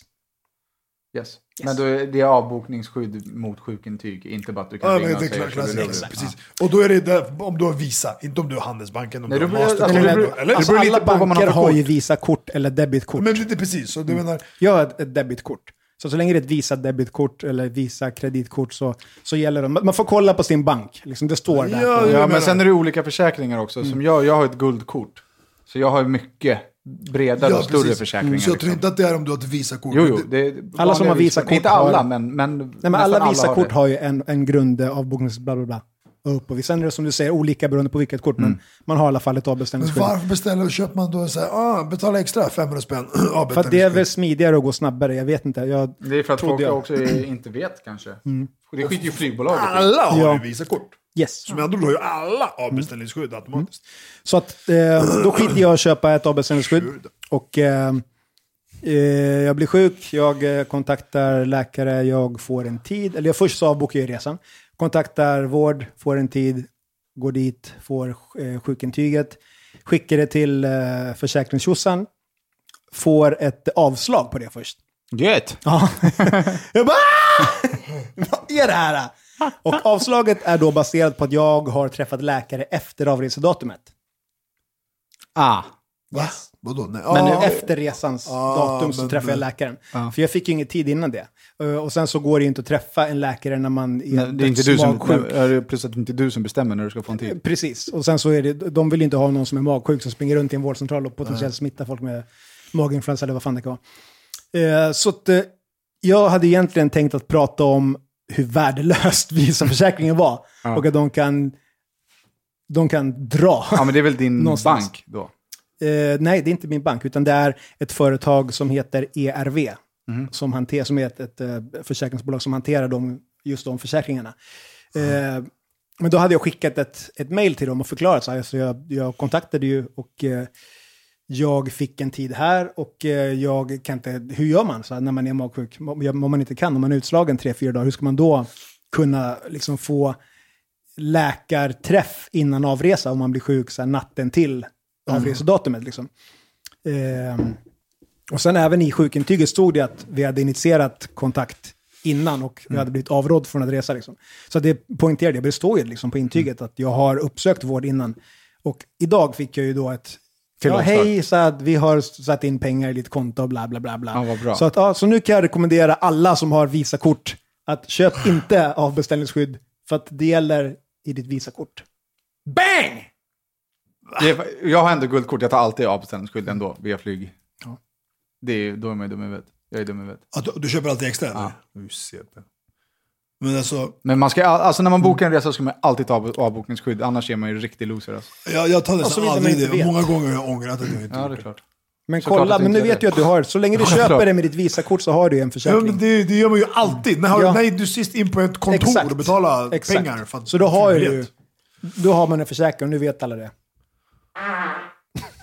Yes. Men då är det avbokningsskydd mot sjukintyg, inte bara att du kan Ja, ringa men och det är säga klart, att du är klassiskt. lugn. Precis. Och då är det där, om du har Visa, inte om du har Handelsbanken. Om Nej, du det har beror- Mastercard. alltså, det eller, beror- eller? Alltså beror lite alla på vad man har banker för har ju kort. Visakort eller debitkort. Men det är precis, så du menar, Jag har ett, ett debitkort. Så så länge det är ett Visa debitkort eller Visa kreditkort så, så gäller det. Man man får kolla på sin bank. Liksom, det står där. Ja, Ja, men sen är det olika försäkringar också. Som jag, jag har ett guldkort. Så jag har ju mycket bredare och större precis. försäkringar. Så jag tror liksom. inte att det är om du har ett Visakort. Jo, jo. det- Alla som har Visakort Inte alla, har- men, men Nej, men alla Visakort det. har ju en, en grund avboknings bla bla bla. och uppåt. Sen är det som du säger olika beroende på vilket kort, men man har i alla fall ett avbeställningsskydd. varför beställer och köper man då så här, ah, betala extra 500 spänn? *clears throat* För att det är väl smidigare och går snabbare, jag vet inte. Jag, Det är för att Trodde folk jag. också inte vet kanske. Det skiter ju flygbolaget. Alla har Ja. ju Visakort. Yes. Andra ord har ju alla avbeställningsskydd automatiskt. Så att, eh, då skiter jag i att köpa ett avbeställningsskydd. Och eh, eh, jag blir sjuk, jag eh, kontaktar läkare, jag får en tid. Eller jag först så avbokar jag resan. Kontaktar vård, får en tid, går dit, får eh, sjukintyget. Skickar det till eh, försäkringstjossan. Får ett avslag på det först. Gött! Ja. *laughs* jag bara "Ah! Vad är det här? Och avslaget är då baserat på att jag har träffat läkare efter avresedatumet. Ah. Va? Vadå? Nej. Men nu Ah, efter resans Ja, datum så men- träffade jag läkaren. För jag fick ju ingen tid innan det. Uh, Och sen så går det ju inte att träffa en läkare när man är, Nej, det är inte du som, magsjuk. nej, är det plus att det inte är du som bestämmer när du ska få en tid. Precis, och sen så är det, de vill inte ha någon som är magsjuk som springer runt i en vårdcentral och potentiellt smittar folk med maginfluensa eller vad fan det kan vara. Eh, så att, eh, jag hade egentligen tänkt att prata om hur värdelöst *laughs* Visaförsäkringen var. Och att de kan, de kan dra. Ja, men det är väl din *laughs* Någonstans. bank då? Eh, nej, det är inte min bank, utan det är ett företag som heter ERV. Som, hanter, som är ett, ett eh, försäkringsbolag som hanterar de, just de försäkringarna. Eh, men då hade jag skickat ett, ett mail till dem och förklarat så här. Så jag, jag kontaktade ju och eh, jag fick en tid här och eh, jag kan inte, hur gör man så här, när man är magsjuk? Om man inte kan, om man är utslagen tre, fyra dagar, hur ska man då kunna liksom få läkarträff innan avresa om man blir sjuk så här, natten till avresedatumet. Liksom. Ehm, och sen även i sjukintyget stod det att vi hade initierat kontakt innan och vi hade blivit avrådd från att resa. Liksom. Så det poängterade jag, det står ju liksom på intyget att jag har uppsökt vård innan. Och idag fick jag ju då ett Ja, Tillåtslag. hej, så att vi har satt in pengar i ditt konto och bla bla bla. bla. Ja, vad bra. Så, att, ja, så nu kan jag rekommendera alla som har Visakort att köp *sighs* inte avbeställningsskydd för att det gäller i ditt Visakort. Bang! Det Jag har ändå guldkort, jag tar alltid avbeställningsskydd ändå via flyg. Ja. Det är, då är man ju dum i huvudet. Jag är dum i huvudet. Att du, du köper alltid extra? Ja. eller? Du CP. Men alltså, Men man ska, all- alltså när man bokar en resa ska man alltid ta av- avbokningsskydd, annars är man ju riktig loser. Alltså. jag, jag tar så nästan man aldrig det. vet. Många gånger har jag ångrat att jag inte Ja, det är klart. Men Såklart kolla, men nu vet du att du har, så länge du *laughs* Ja, köper det med ditt Visakort så har du ju en Ja, försäkring. men det, det gör man ju alltid. När, har, Ja. när är du sist in på ett kontor Exakt. och betalar Exakt. pengar? För att, så då har ju du, då har man en försäkring och nu vet alla det. *laughs*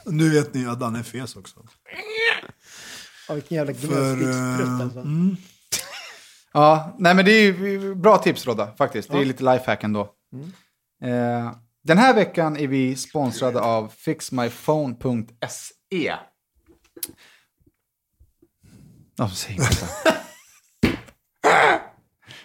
Nu vet ni att Danne är fes också. Ja, vilken jävla gnällspiksprutt eh, alltså. Ja, nej men det är ju bra tips Rodda, faktiskt. Det är lite lifehack ändå. Eh, den här veckan är vi sponsrade av fixmyphone.se. Ja, säg. *laughs*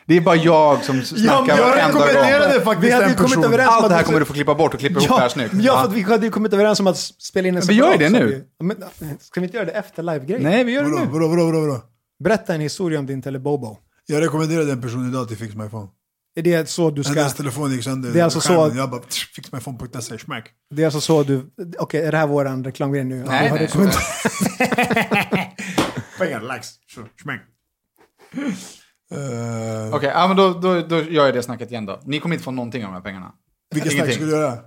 Det är bara jag som snackar jag varenda gång. rekommenderade faktiskt en kommit person. överens om Allt det här kommer du få klippa bort och klippa ihop det här snyggt. Ja, för att vi hade ju kommit överens om att spela in en Men vi gör separat, det nu. Men, ska vi inte göra det efter live-grejen? Nej, vi gör det nu. vadå, vadå, vadå, vadå? Berätta en historia om din Telebobo. Jag rekommenderade en person idag till Fix My Phone. Är det så du ska... Hennes telefon gick sönder. Det är alltså skärmen. så- Jag bara, fixmyphone.se, smack. Det är alltså så du... Okej, är det här våran reklamgrej nu? Nej, nej. rekommenderat- *laughs* Pengar, likes, så, smack. Uh, Okej, ja, men då, då, då gör jag det snacket igen då. Ni kommer inte få någonting av de här pengarna. vilka snack skulle du göra?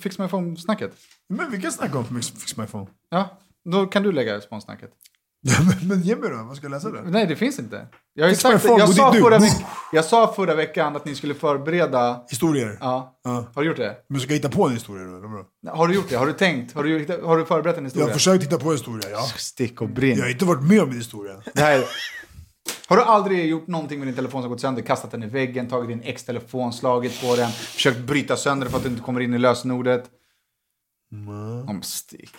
Fix my phone-snacket. Men vilka snack om Fix Fix My Phone? Ja, då kan du lägga sponsnacket. *laughs* Men, ge mig då, vad ska jag läsa då? Nej, det finns inte. Jag, har sagt, jag, sa förra veck, jag sa förra veckan att ni skulle förbereda... Historier? Ja. Ja. Har du gjort det? Men ska jag hitta på en historia då? Har du gjort det? Har du tänkt? Har du, har du förberett en Jag historia? har försökt hitta på en historia, ja. Stick och brinn. Jag har inte varit med om en historia. Är... Har du aldrig gjort någonting med din telefon som gått sönder, kastat den i väggen, tagit din ex-telefon, slagit på den, försökt bryta sönder för att du inte kommer in i lösenordet? Om stick.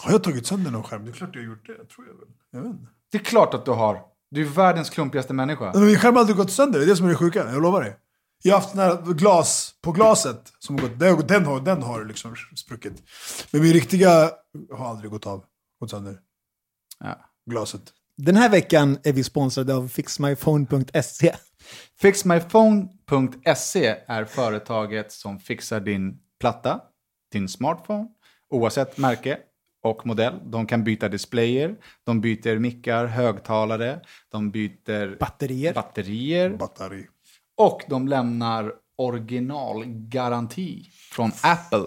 Har jag tagit sönder någon skärm? Det är klart jag har gjort det. Jag tror jag väl. Jag vet inte. Det är klart att du har. Du är världens klumpigaste människa. Men min skärm har aldrig gått sönder, det är det som är det sjuka. Jag lovar dig. Jag har haft den här glas på glaset, som har gått, den, den, har, den har liksom spruckit. Men min riktiga har aldrig gått av, gått sönder. Ja. Glaset. Den här veckan är vi sponsrade av fixmyphone.se. Fixmyphone.se är företaget som fixar din platta, din smartphone, oavsett märke och modell. De kan byta displayer, de byter mickar, högtalare, de byter Batterier. batterier Batteri. Och de lämnar originalgaranti från Apple.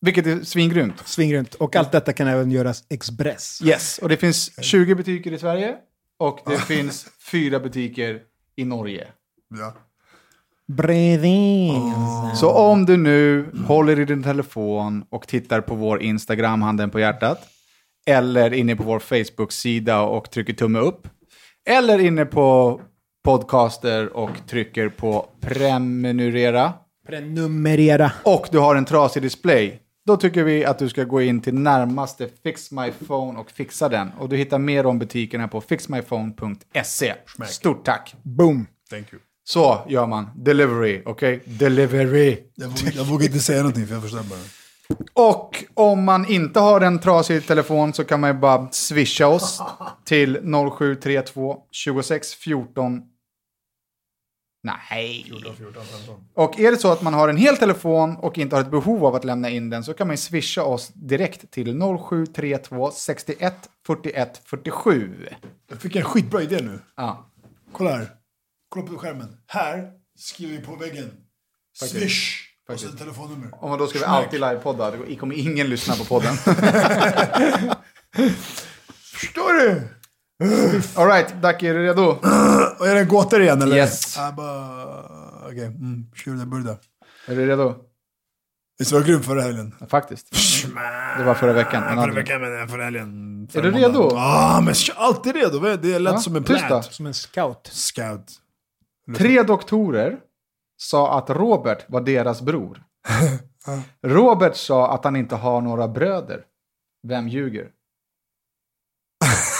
Vilket är svingrymt. Svingrymt. Och allt detta kan även göras express. Yes, och det finns 20 butiker i Sverige och det *laughs* finns fyra butiker i Norge. Ja. Bredvid. Så om du nu håller i din telefon och tittar på vår Instagram, handen på hjärtat, eller inne på vår Facebook-sida och trycker tumme upp, eller inne på podcaster och trycker på prenumerera, Prenumerera. och du har en trasig display, då tycker vi att du ska gå in till närmaste Fix My Phone och fixa den. Och du hittar mer om butikerna på fixmyphone.se. Stort tack! Boom. Thank you. Så gör man. Delivery, okej? Delivery. Jag vågar, jag vågar inte säga någonting för jag förstår bara. Och om man inte har en trasig telefon så kan man ju bara swisha oss *laughs* till 0732 26 14. Nej. Och är det så att man har en hel telefon och inte har ett behov av att lämna in den så kan man swisha oss direkt till 0732 61 41 47. Jag fick en skitbra idé nu. Ja. Kolla här. Kolla på skärmen. Här skriver vi på väggen. Swish. Och sen telefonnummer. Och då ska vi alltid livepodda. Det kommer ingen lyssna på podden. *laughs* Förstår du? All right, Ducky, är du redo? *clears throat* Och är det gåtor igen eller? Yes. Bara... Okej, mm, kör den burda. Är du redo? Visst var det grymt förra helgen? Ja, faktiskt. Det var förra veckan. men Förra aldrig. veckan, men förra helgen. Är förra du måndagen. redo? Ja, men jag är alltid redo. Det är lätt Ja, som en plätt. då. Som en scout. Scout. Tre doktorer sa att Robert var deras bror. *laughs* Robert sa att han inte har några bröder. Vem ljuger?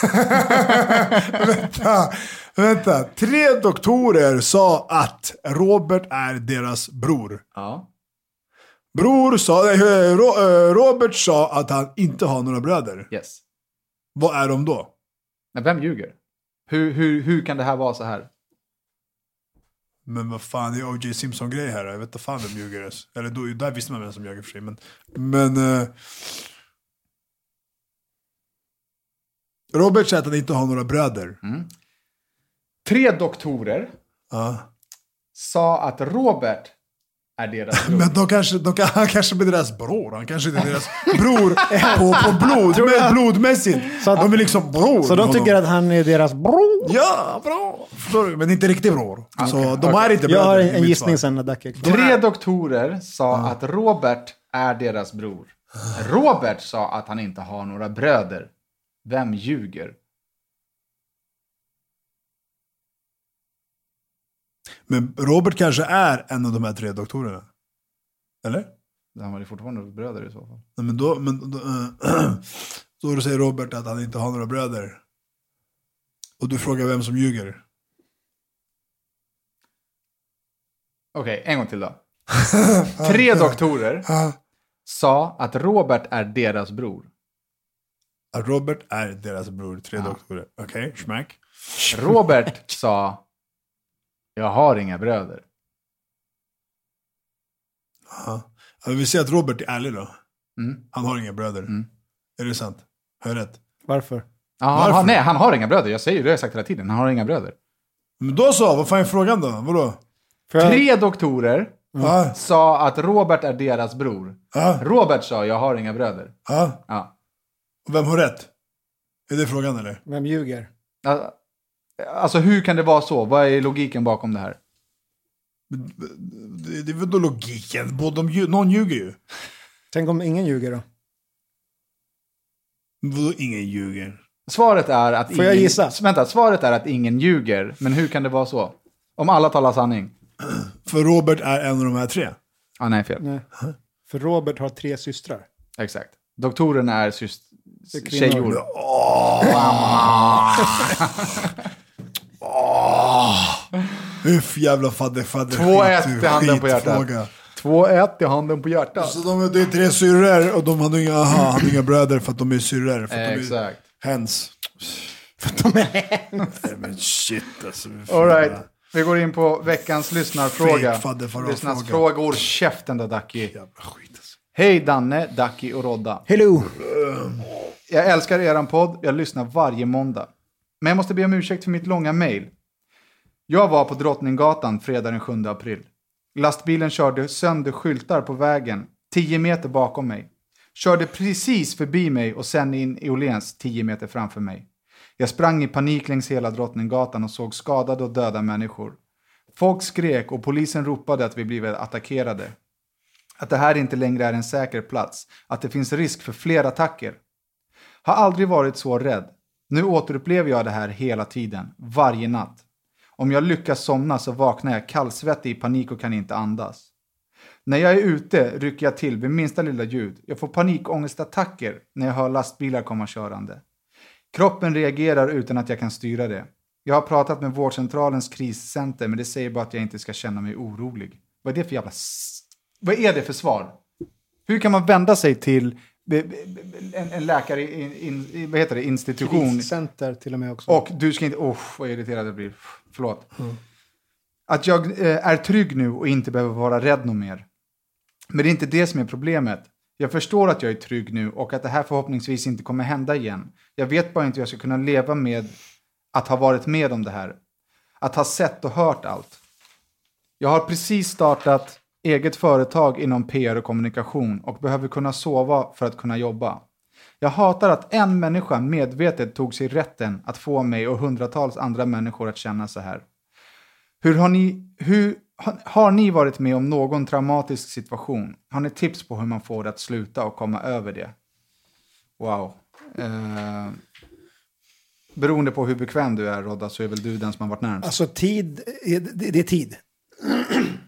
*laughs* vänta, vänta. Tre doktorer sa att Robert är deras bror. Ja. Bror sa, Ro, eh, Robert sa att han inte har några bröder. Yes. Vad är de då? Men vem ljuger? Hur, hur, hur kan det här vara så här? Men vad fan, det är O.J. Simpson-grej här. Jag vet inte fan vem ljuger ens. Eller då, där visste man vem som ljög i och för sig. Men, men eh, Robert säger att han inte har några bröder. Tre doktorer Ja. sa att Robert är deras *laughs* bror. Men de kanske, de han kanske blir deras bror. Han kanske inte är deras *laughs* bror på, på blod, med, blodmässigt. Så att- de är liksom bror. Så de tycker att han är deras bror? Ja, bra. Förstår du? Men inte riktigt bror. Så de är inte Jag har bröder, en, gissning sen klar. Tre doktorer sa att Robert är deras bror. Robert sa att han inte har några bröder. Vem ljuger? Men Robert kanske är en av de här tre doktorerna. Eller? Han var ju fortfarande bröder i så fall. Nej, men då, men, då, *clears throat* då säger Robert att han inte har några bröder. Och du frågar vem som ljuger. Okej, en gång till då. *laughs* Tre *laughs* doktorer sa att Robert är deras bror. Att Robert är deras bror, tre doktorer. Okej, okay, smack. Robert sa, jag har inga bröder. Ja, men vi säger att Robert är ärlig då. Mm. Han har inga bröder. Mm. Är det sant? Har jag rätt? Varför? Ja, han, Varför? har- nej, han har inga bröder. Jag säger ju det, har jag sagt hela tiden. Han har inga bröder. Men då så, vad fan är frågan då? Vadå? För jag, Tre doktorer Ja, sa att Robert är deras bror. ja, Robert sa, jag har inga bröder. ja. Ja. Vem har rätt? Är det frågan eller? vem ljuger? Alltså hur kan det vara så? Vad är logiken bakom det här? Det, det är väl då logiken? Både de, någon ljuger ju. Tänk om ingen ljuger då? Vadå ingen ljuger? Svaret är att Får ingen... jag gissa? Vänta, svaret är att ingen ljuger. Men hur kan det vara så? Om alla talar sanning. *clears throat* För Robert är en av de här tre. Ah, nej, fel. Nej. För Robert har tre systrar. Exakt. Doktoren är syst... Tjejor. *laughs* *laughs* Uff, jävla fadder, fadder. 2-1 skit, i handen på hjärtat. 2-1 i handen på hjärtat. Så de, det är tre syrror och de hade inga, aha, hade inga bröder för att de är syrror. För att de är Exakt. hens. De är Nej men shit alltså. All right. Vi går in på veckans lyssnarfråga. Lyssnarsfrågor. Käften då, Ducky. Jävla skit alltså. Hej Danne, Ducky och Rodda. Hello! Jag älskar eran podd, jag lyssnar varje måndag. Men jag måste be om ursäkt för mitt långa mail. Jag var på Drottninggatan fredag den 7 april. Lastbilen körde sönder skyltar på vägen 10 meter bakom mig. Körde precis förbi mig och sen in i Åhléns 10 meter framför mig. Jag sprang i panik längs hela Drottninggatan och såg skadade och döda människor. Folk skrek och polisen ropade att vi blivit attackerade. Att det här inte längre är en säker plats. Att det finns risk för fler attacker. Har aldrig varit så rädd. Nu återupplever jag det här hela tiden, varje natt. Om jag lyckas somna så vaknar jag kallsvettig i panik och kan inte andas. När jag är ute rycker jag till vid minsta lilla ljud. Jag får panikångestattacker när jag hör lastbilar komma körande. Kroppen reagerar utan att jag kan styra det. Jag har pratat med vårdcentralens kriscenter men det säger bara att jag inte ska känna mig orolig. Vad är det för jävla... Vad är det för svar? Hur kan man vända sig till en, en läkare i, in, i vad heter det, institution Kriscenter till och med också. och du ska inte... Oh, vad irriterad jag blir. Förlåt. Att jag eh, är trygg nu och inte behöver vara rädd något mer. Men det är inte det som är problemet. Jag förstår att jag är trygg nu och att det här förhoppningsvis inte kommer hända igen. Jag vet bara inte hur jag ska kunna leva med att ha varit med om det här. Att ha sett och hört allt. Jag har precis startat eget företag inom PR och kommunikation och behöver kunna sova för att kunna jobba. Jag hatar att en människa medvetet tog sig rätten att få mig och hundratals andra människor att känna så här. Hur har ni, hur, har, ni varit med om någon traumatisk situation? Har ni tips på hur man får det att sluta och komma över det? Wow. Eh, beroende på hur bekväm du är, Rodda, så är väl du den som har varit närmast. Alltså tid, det, det är tid. *clears throat*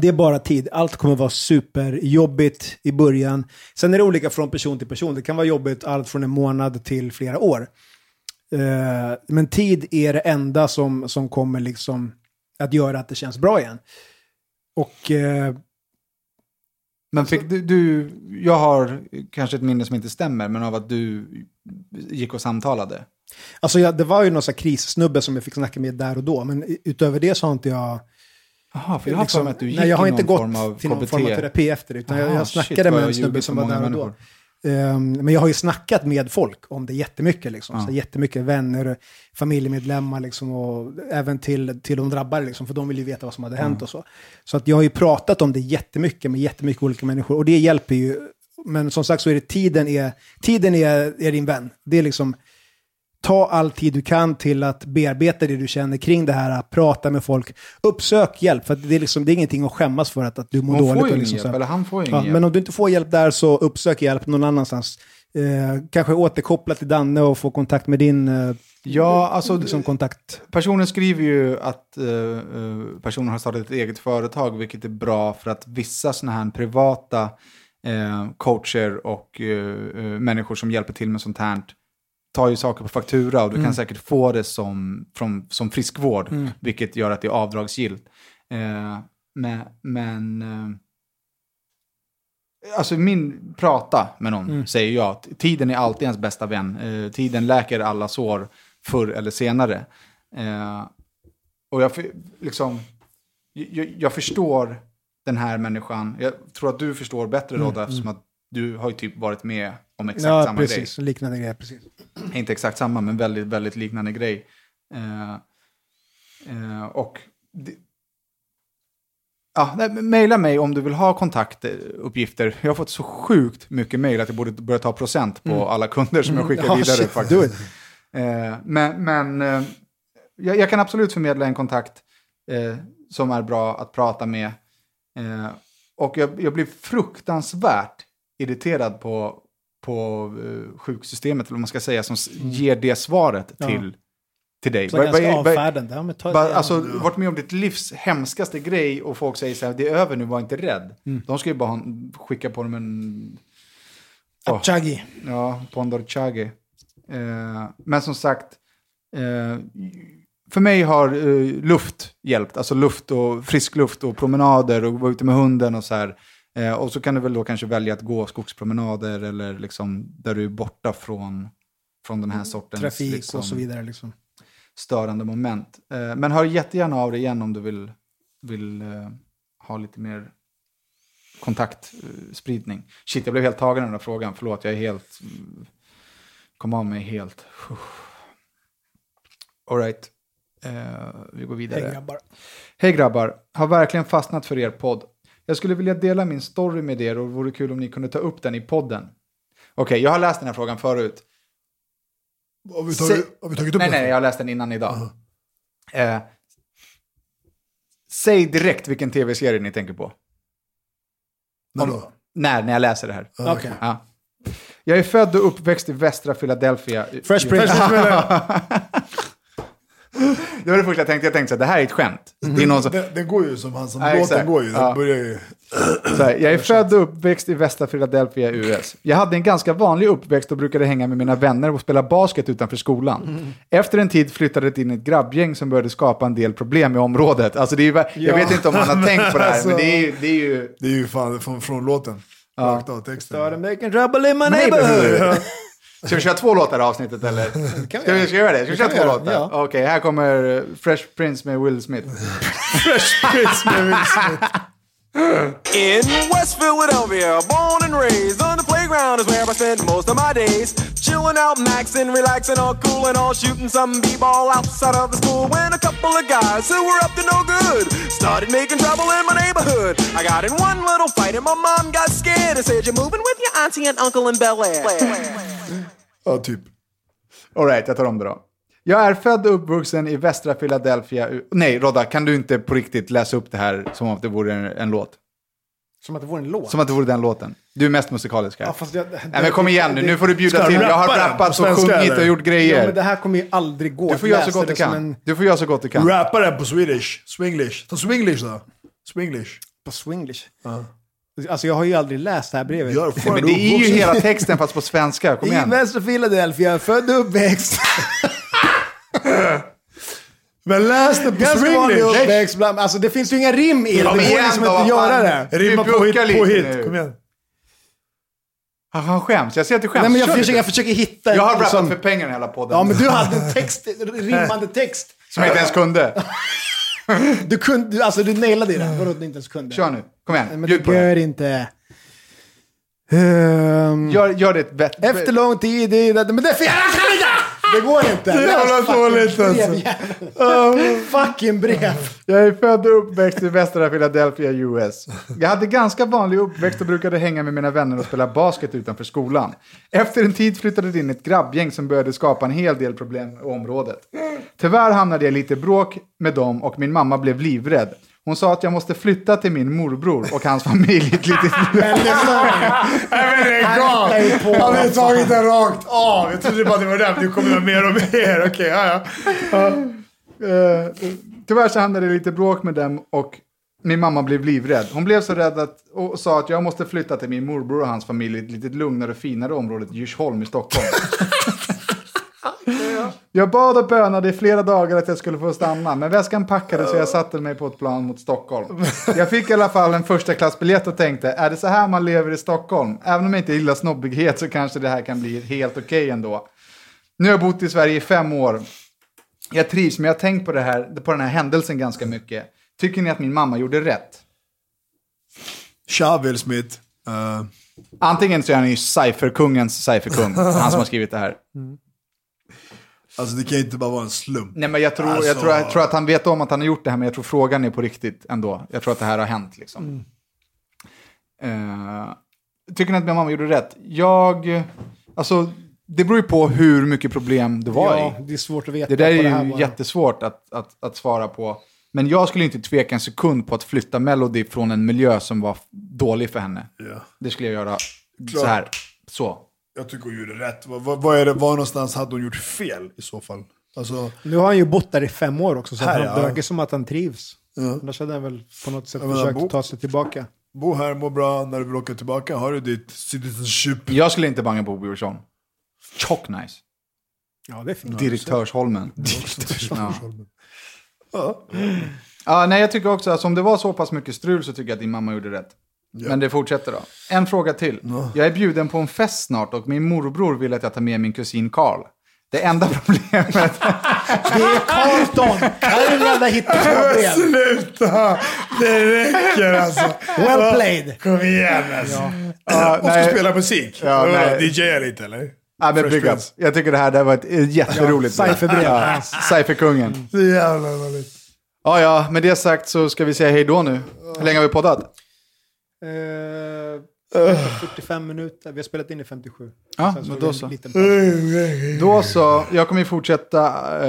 Det är bara tid. Allt kommer vara superjobbigt i början. Sen är det olika från person till person. Det kan vara jobbigt allt från en månad till flera år. Eh, men tid är det enda som, som kommer liksom att göra att det känns bra igen. Och eh, Men fick du, du, jag har kanske ett minne som inte stämmer, men av att du gick och samtalade. alltså jag, det var ju någon krissnubbe som jag fick snacka med där och då. Men utöver det så har inte jag... Jaha, för jag har för mig att du gick nej, jag har inte gått till någon KBT. form av terapi efter det. Utan jag, Aha, jag shit, snackade vad med jag en snubbe som för var där och då. Ehm, men jag har ju snackat med folk om det jättemycket. Liksom. Ja. Så jättemycket vänner, familjemedlemmar liksom, och även till, till de drabbade. Liksom, för de vill ju veta vad som hade hänt och så. Så att jag har ju pratat om det jättemycket med jättemycket olika människor. Och det hjälper ju. Men som sagt så är det tiden är, tiden är, är din vän. Det är liksom, ta all tid du kan till att bearbeta det du känner kring det här, prata med folk, uppsök hjälp. För det, är liksom, det är ingenting att skämmas för att, att du mår Hon dåligt. får och liksom hjälp, eller han får ju ingen Ja, hjälp. men om du inte får hjälp där så uppsök hjälp någon annanstans. Eh, kanske återkoppla till Danne och få kontakt med din eh, Ja, alltså liksom kontakt. personen skriver ju att eh, eh, personen har startat ett eget företag, vilket är bra för att vissa sådana här privata eh, coacher och eh, människor som hjälper till med sånt här tar ju saker på faktura och du kan säkert få det som, från, som friskvård, vilket gör att det är avdragsgillt. Eh, men, men eh, alltså min prata med någon, säger jag. Tiden är alltid ens bästa vän. Eh, tiden läker alla sår förr eller senare. Eh, och jag, liksom, jag, jag förstår den här människan. Jag tror att du förstår bättre Rodda eftersom att du har ju typ varit med om exakt Ja, samma precis. Liknande grejer, precis. grej. *clears throat* Inte exakt samma, men väldigt, väldigt liknande grej. Eh, eh, och det, Ja, mejla mig om du vill ha kontaktuppgifter. Jag har fått så sjukt mycket mejl att jag borde börja ta procent på alla kunder som jag skickar Ja, vidare. shit, faktiskt. Eh, men men eh, jag, jag kan absolut förmedla en kontakt eh, som är bra att prata med. Eh, och jag, jag blir fruktansvärt irriterad på, på eh, sjuksystemet, eller vad man ska säga, som ger det svaret Ja. till, till dig. Så ganska avfärdande. Ja, ta bara, ja. alltså, varit med om ditt livs hemskaste grej och folk säger så här, det är över nu, var inte rädd. Mm. De ska ju bara skicka på dem en Åh. Achagi. Ja, Pondor Chage. Eh, men som sagt, eh, för mig har eh, luft hjälpt. Alltså luft och frisk luft och promenader och vara ute med hunden och så här. Eh, och så kan du väl då kanske välja att gå skogspromenader eller liksom där du är borta från, från den här sortens Trafik liksom, och så vidare. Liksom. störande moment. Eh, men hör jättegärna av dig igen om du vill, vill eh, ha lite mer kontaktspridning. Shit, jag blev helt tagen av den här frågan. Förlåt, jag är helt... mm, Kom av mig helt. *sighs* All right. Eh, vi går vidare. Hej grabbar. Hej grabbar, har verkligen fastnat för er podd. Jag skulle vilja dela min story med er och det vore kul om ni kunde ta upp den i podden. Okej, jag har läst den här frågan förut. Har vi tagit, har vi tagit upp Nej, den? nej, jag har läst den innan idag. Eh, säg direkt vilken tv-serie ni tänker på. När då? När, när jag läser det här. Okej. Ja. Jag är född och uppväxt i västra Philadelphia. Fresh Prince. *laughs* *laughs* Det var det första jag tänkte. Jag tänkte så här, det här är ett skämt. Det är någon som, Den, den går ju som han som Ja, låten går ju. Den Ja. börjar ju... så här, jag är född och uppväxt i västra Philadelphia, US. Jag hade en ganska vanlig uppväxt och brukade hänga med mina vänner och spela basket utanför skolan. Efter en tid flyttade det in ett grabbgäng som började skapa en del problem i området. Alltså det är, ju Jag vet inte om man har tänkt på det här, men det är, ju- det är ju... Det är ju fan från, från låten. Rakt av texten. Started making trouble in my neighborhood. *laughs* Ska vi köra två låtar i avsnittet eller? *laughs* Ska vi, ska vi göra det? Ska vi köra kan två vi göra, låtar? ja. Okej, här kommer eh, *laughs* Fresh Prince med Will Smith. In West Philadelphia, born and raised on the playground is where I spent most of my days. Chilling out, maxing, relaxing, all cool and all shooting some b-ball outside of the school. When a couple of guys who were up to no good started making trouble in my neighborhood. I got in one little fight and my mom got scared and said, "You're moving with your auntie and uncle in Bel Air." Ja, typ. Alright, jag tar om det då. Jag är född och uppvuxen i västra Philadelphia. Nej, Rodda, kan du inte på riktigt läsa upp det här som om det vore en, en låt? Som att det vore en låt. Som att det vore den låten. Du är mest musikalisk här. Ja, fast jag, Nej men kom igen nu, nu får du bjuda till. Jag har rappat och sjungit och gjort Ja, men grejer. det här kommer ju aldrig gå Du får göra så gott du det kan. en... Du får göra så gott du kan. Rappa den på Swedish. Swinglish. Ta Swinglish då. Swinglish. På swinglish. Alltså jag har ju aldrig läst det här brevet. Nej, men det är ju hela texten fast på svenska. Kom I igen. västra Philadelphia, född och uppväxt. Men läs den på Ganska vanlig Swinglish. uppväxt. bland- Alltså det finns ju inga rim i det. Det går igen liksom då, inte att vad göra fan. det. Rimma Du på hit, puckar på lite hit. nu. Kom igen. Ah, Han skäms. Jag ser att du skäms. Nej men jag Kör försöker, lite. jag försöker hitta jag har en rappat som- för pengar i hela podden. Ja men du hade en *laughs* text, rimmande text. Som jag inte ens kunde. *laughs* Du kunde, alltså du nailade det. Vadå du inte ens kunde? Kör nu. Kom igen. Men Bjud på det gör inte. Ehm, Gör, gör det bett... Efter lång tid i det... Men det är fel! Det går inte. Det jävla dåligt, alltså. *laughs* Fucking brev. Jag är född och uppväxt i västra Philadelphia, US. Jag hade ganska vanlig uppväxt och brukade hänga med mina vänner och spela basket utanför skolan. Efter en tid flyttade det in ett grabbgäng som började skapa en hel del problem i området. Tyvärr hamnade jag lite bråk med dem och min mamma blev livrädd. Hon sa att jag måste flytta till min morbror och hans familj. Ett litet... *laughs* Nej men lägg av! Han har tagit den rakt av. Jag trodde bara det var den. Du kommer mer och mer. Okej, ja ja. Eh, tyvärr så hamnade det lite bråk med dem och min mamma blev livrädd. Hon blev så rädd att, och sa att jag måste flytta till min morbror och hans familj i ett lite lugnare och finare område, Djursholm i Stockholm. *laughs* Jag bad och bönade i flera dagar att jag skulle få stanna, men väskan packade så jag satte mig på ett plan mot Stockholm. Jag fick i alla fall en första klassbiljett och tänkte, är det så här man lever i Stockholm? Även om jag inte gillar snobbighet så kanske det här kan bli helt okej ändå. Nu har jag bott i Sverige i fem år. Jag trivs, men jag har tänkt på, det här, på den här händelsen ganska mycket. Tycker ni att min mamma gjorde rätt? Tja Will Smith. Eh, Antingen så är han ju cypherkungens cypherkung, han som har skrivit det här. Alltså det kan ju inte bara vara en slump. Nej, men jag tror, jag, Alltså- tror, jag tror att han vet om att han har gjort det här, men jag tror frågan är på riktigt ändå. Jag tror att det här har hänt liksom. Eh, tycker ni att min mamma gjorde rätt? Jag, alltså, det beror ju på hur mycket problem det var Ja, i. det är svårt att veta. Det där är här ju var. jättesvårt att, att, att svara på. Men jag skulle inte tveka en sekund på att flytta Melody från en miljö som var dålig för henne. Ja. Det skulle jag göra så här. Så. Jag tycker hon gjorde rätt. Vad, vad, vad är det, var någonstans hade hon gjort fel i så fall? Alltså, Nu har han ju bott där i fem år också, så Här, han, ja. det verkar som att han trivs. Ja. Annars hade han väl på något sätt menar, försökt bo- ta sig tillbaka. bo här, må bra, när du vill åka tillbaka har du ditt citizenship. Jag skulle inte banga på Bjursson. Tjock nice. Ja, det är fint. Direktörsholmen. Ja. Ja. Ja, nej, jag tycker också att om det var så pass mycket strul så tycker jag att din mamma gjorde rätt. Men det fortsätter då. En fråga till. Jag är bjuden på en fest snart och min morbror vill att jag tar med min kusin Karl. Det enda *laughs* problemet... Det är Carlton! En jävla hittepåbrev. *laughs* Sluta! Det räcker alltså. Well played! Kom igen alltså. Ja, Och ska nej. spela musik? Ja, Ja, nej. DJa lite eller? Ja, men big. Jag tycker det här det var ett ett jätteroligt brev. Cypherbrev. Ja, Cypherkungen. Så jävla roligt. Ja, ja, med det sagt så ska vi säga hej då nu. Hur länge har vi poddat? Eh, 45 minuter. Vi har spelat in i 57. Ja, men då så. Då så, jag kommer ju fortsätta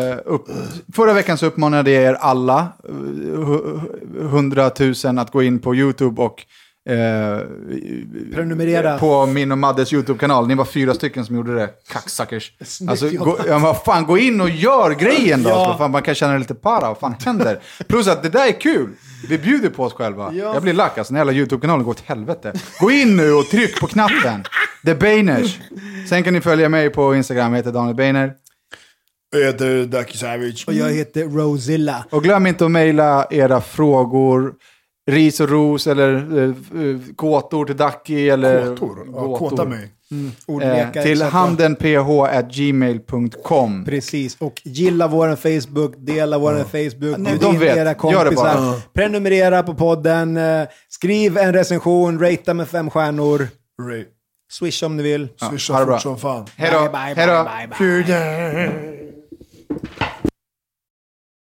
eh, upp. Förra veckan så uppmanade jag er alla, eh, hu- hu- 100 000 att gå in på YouTube och eh, Prenumerera. på min och Maddes YouTube-kanal. Ni var fyra stycken som gjorde det, kacksuckers. Snyggt Alltså, gå, ja, vad fan, gå in och gör grejen då, Ja. så fan, man kan känna lite para. Vad fan händer? Plus att det där är kul. Vi bjuder på oss själva. Ja. Jag blir lack, alltså den jävla YouTube-kanalen går åt helvete. Gå in nu och tryck på knappen. The Bainers. Sen kan ni följa mig på Instagram, jag heter Daniel Beiner. Jag heter Ducky Savage. Och jag heter Rosilla. Och glöm inte att mejla era frågor, ris och ros eller eh, eh, kåtor till Ducky eller Kåtor? Ja, kåta mig. Ordlekar. Eh, till handenph.gmail.com. Precis, och gilla vår Facebook, dela vår Facebook, Nej, bjud de in vet. era Gör det kompisar. bara. Prenumerera på podden, eh, skriv en recension, ratea med fem stjärnor, Ray. swish om ni vill. det Swisha fort som fan. Hej då. Bye, bye, Hej då.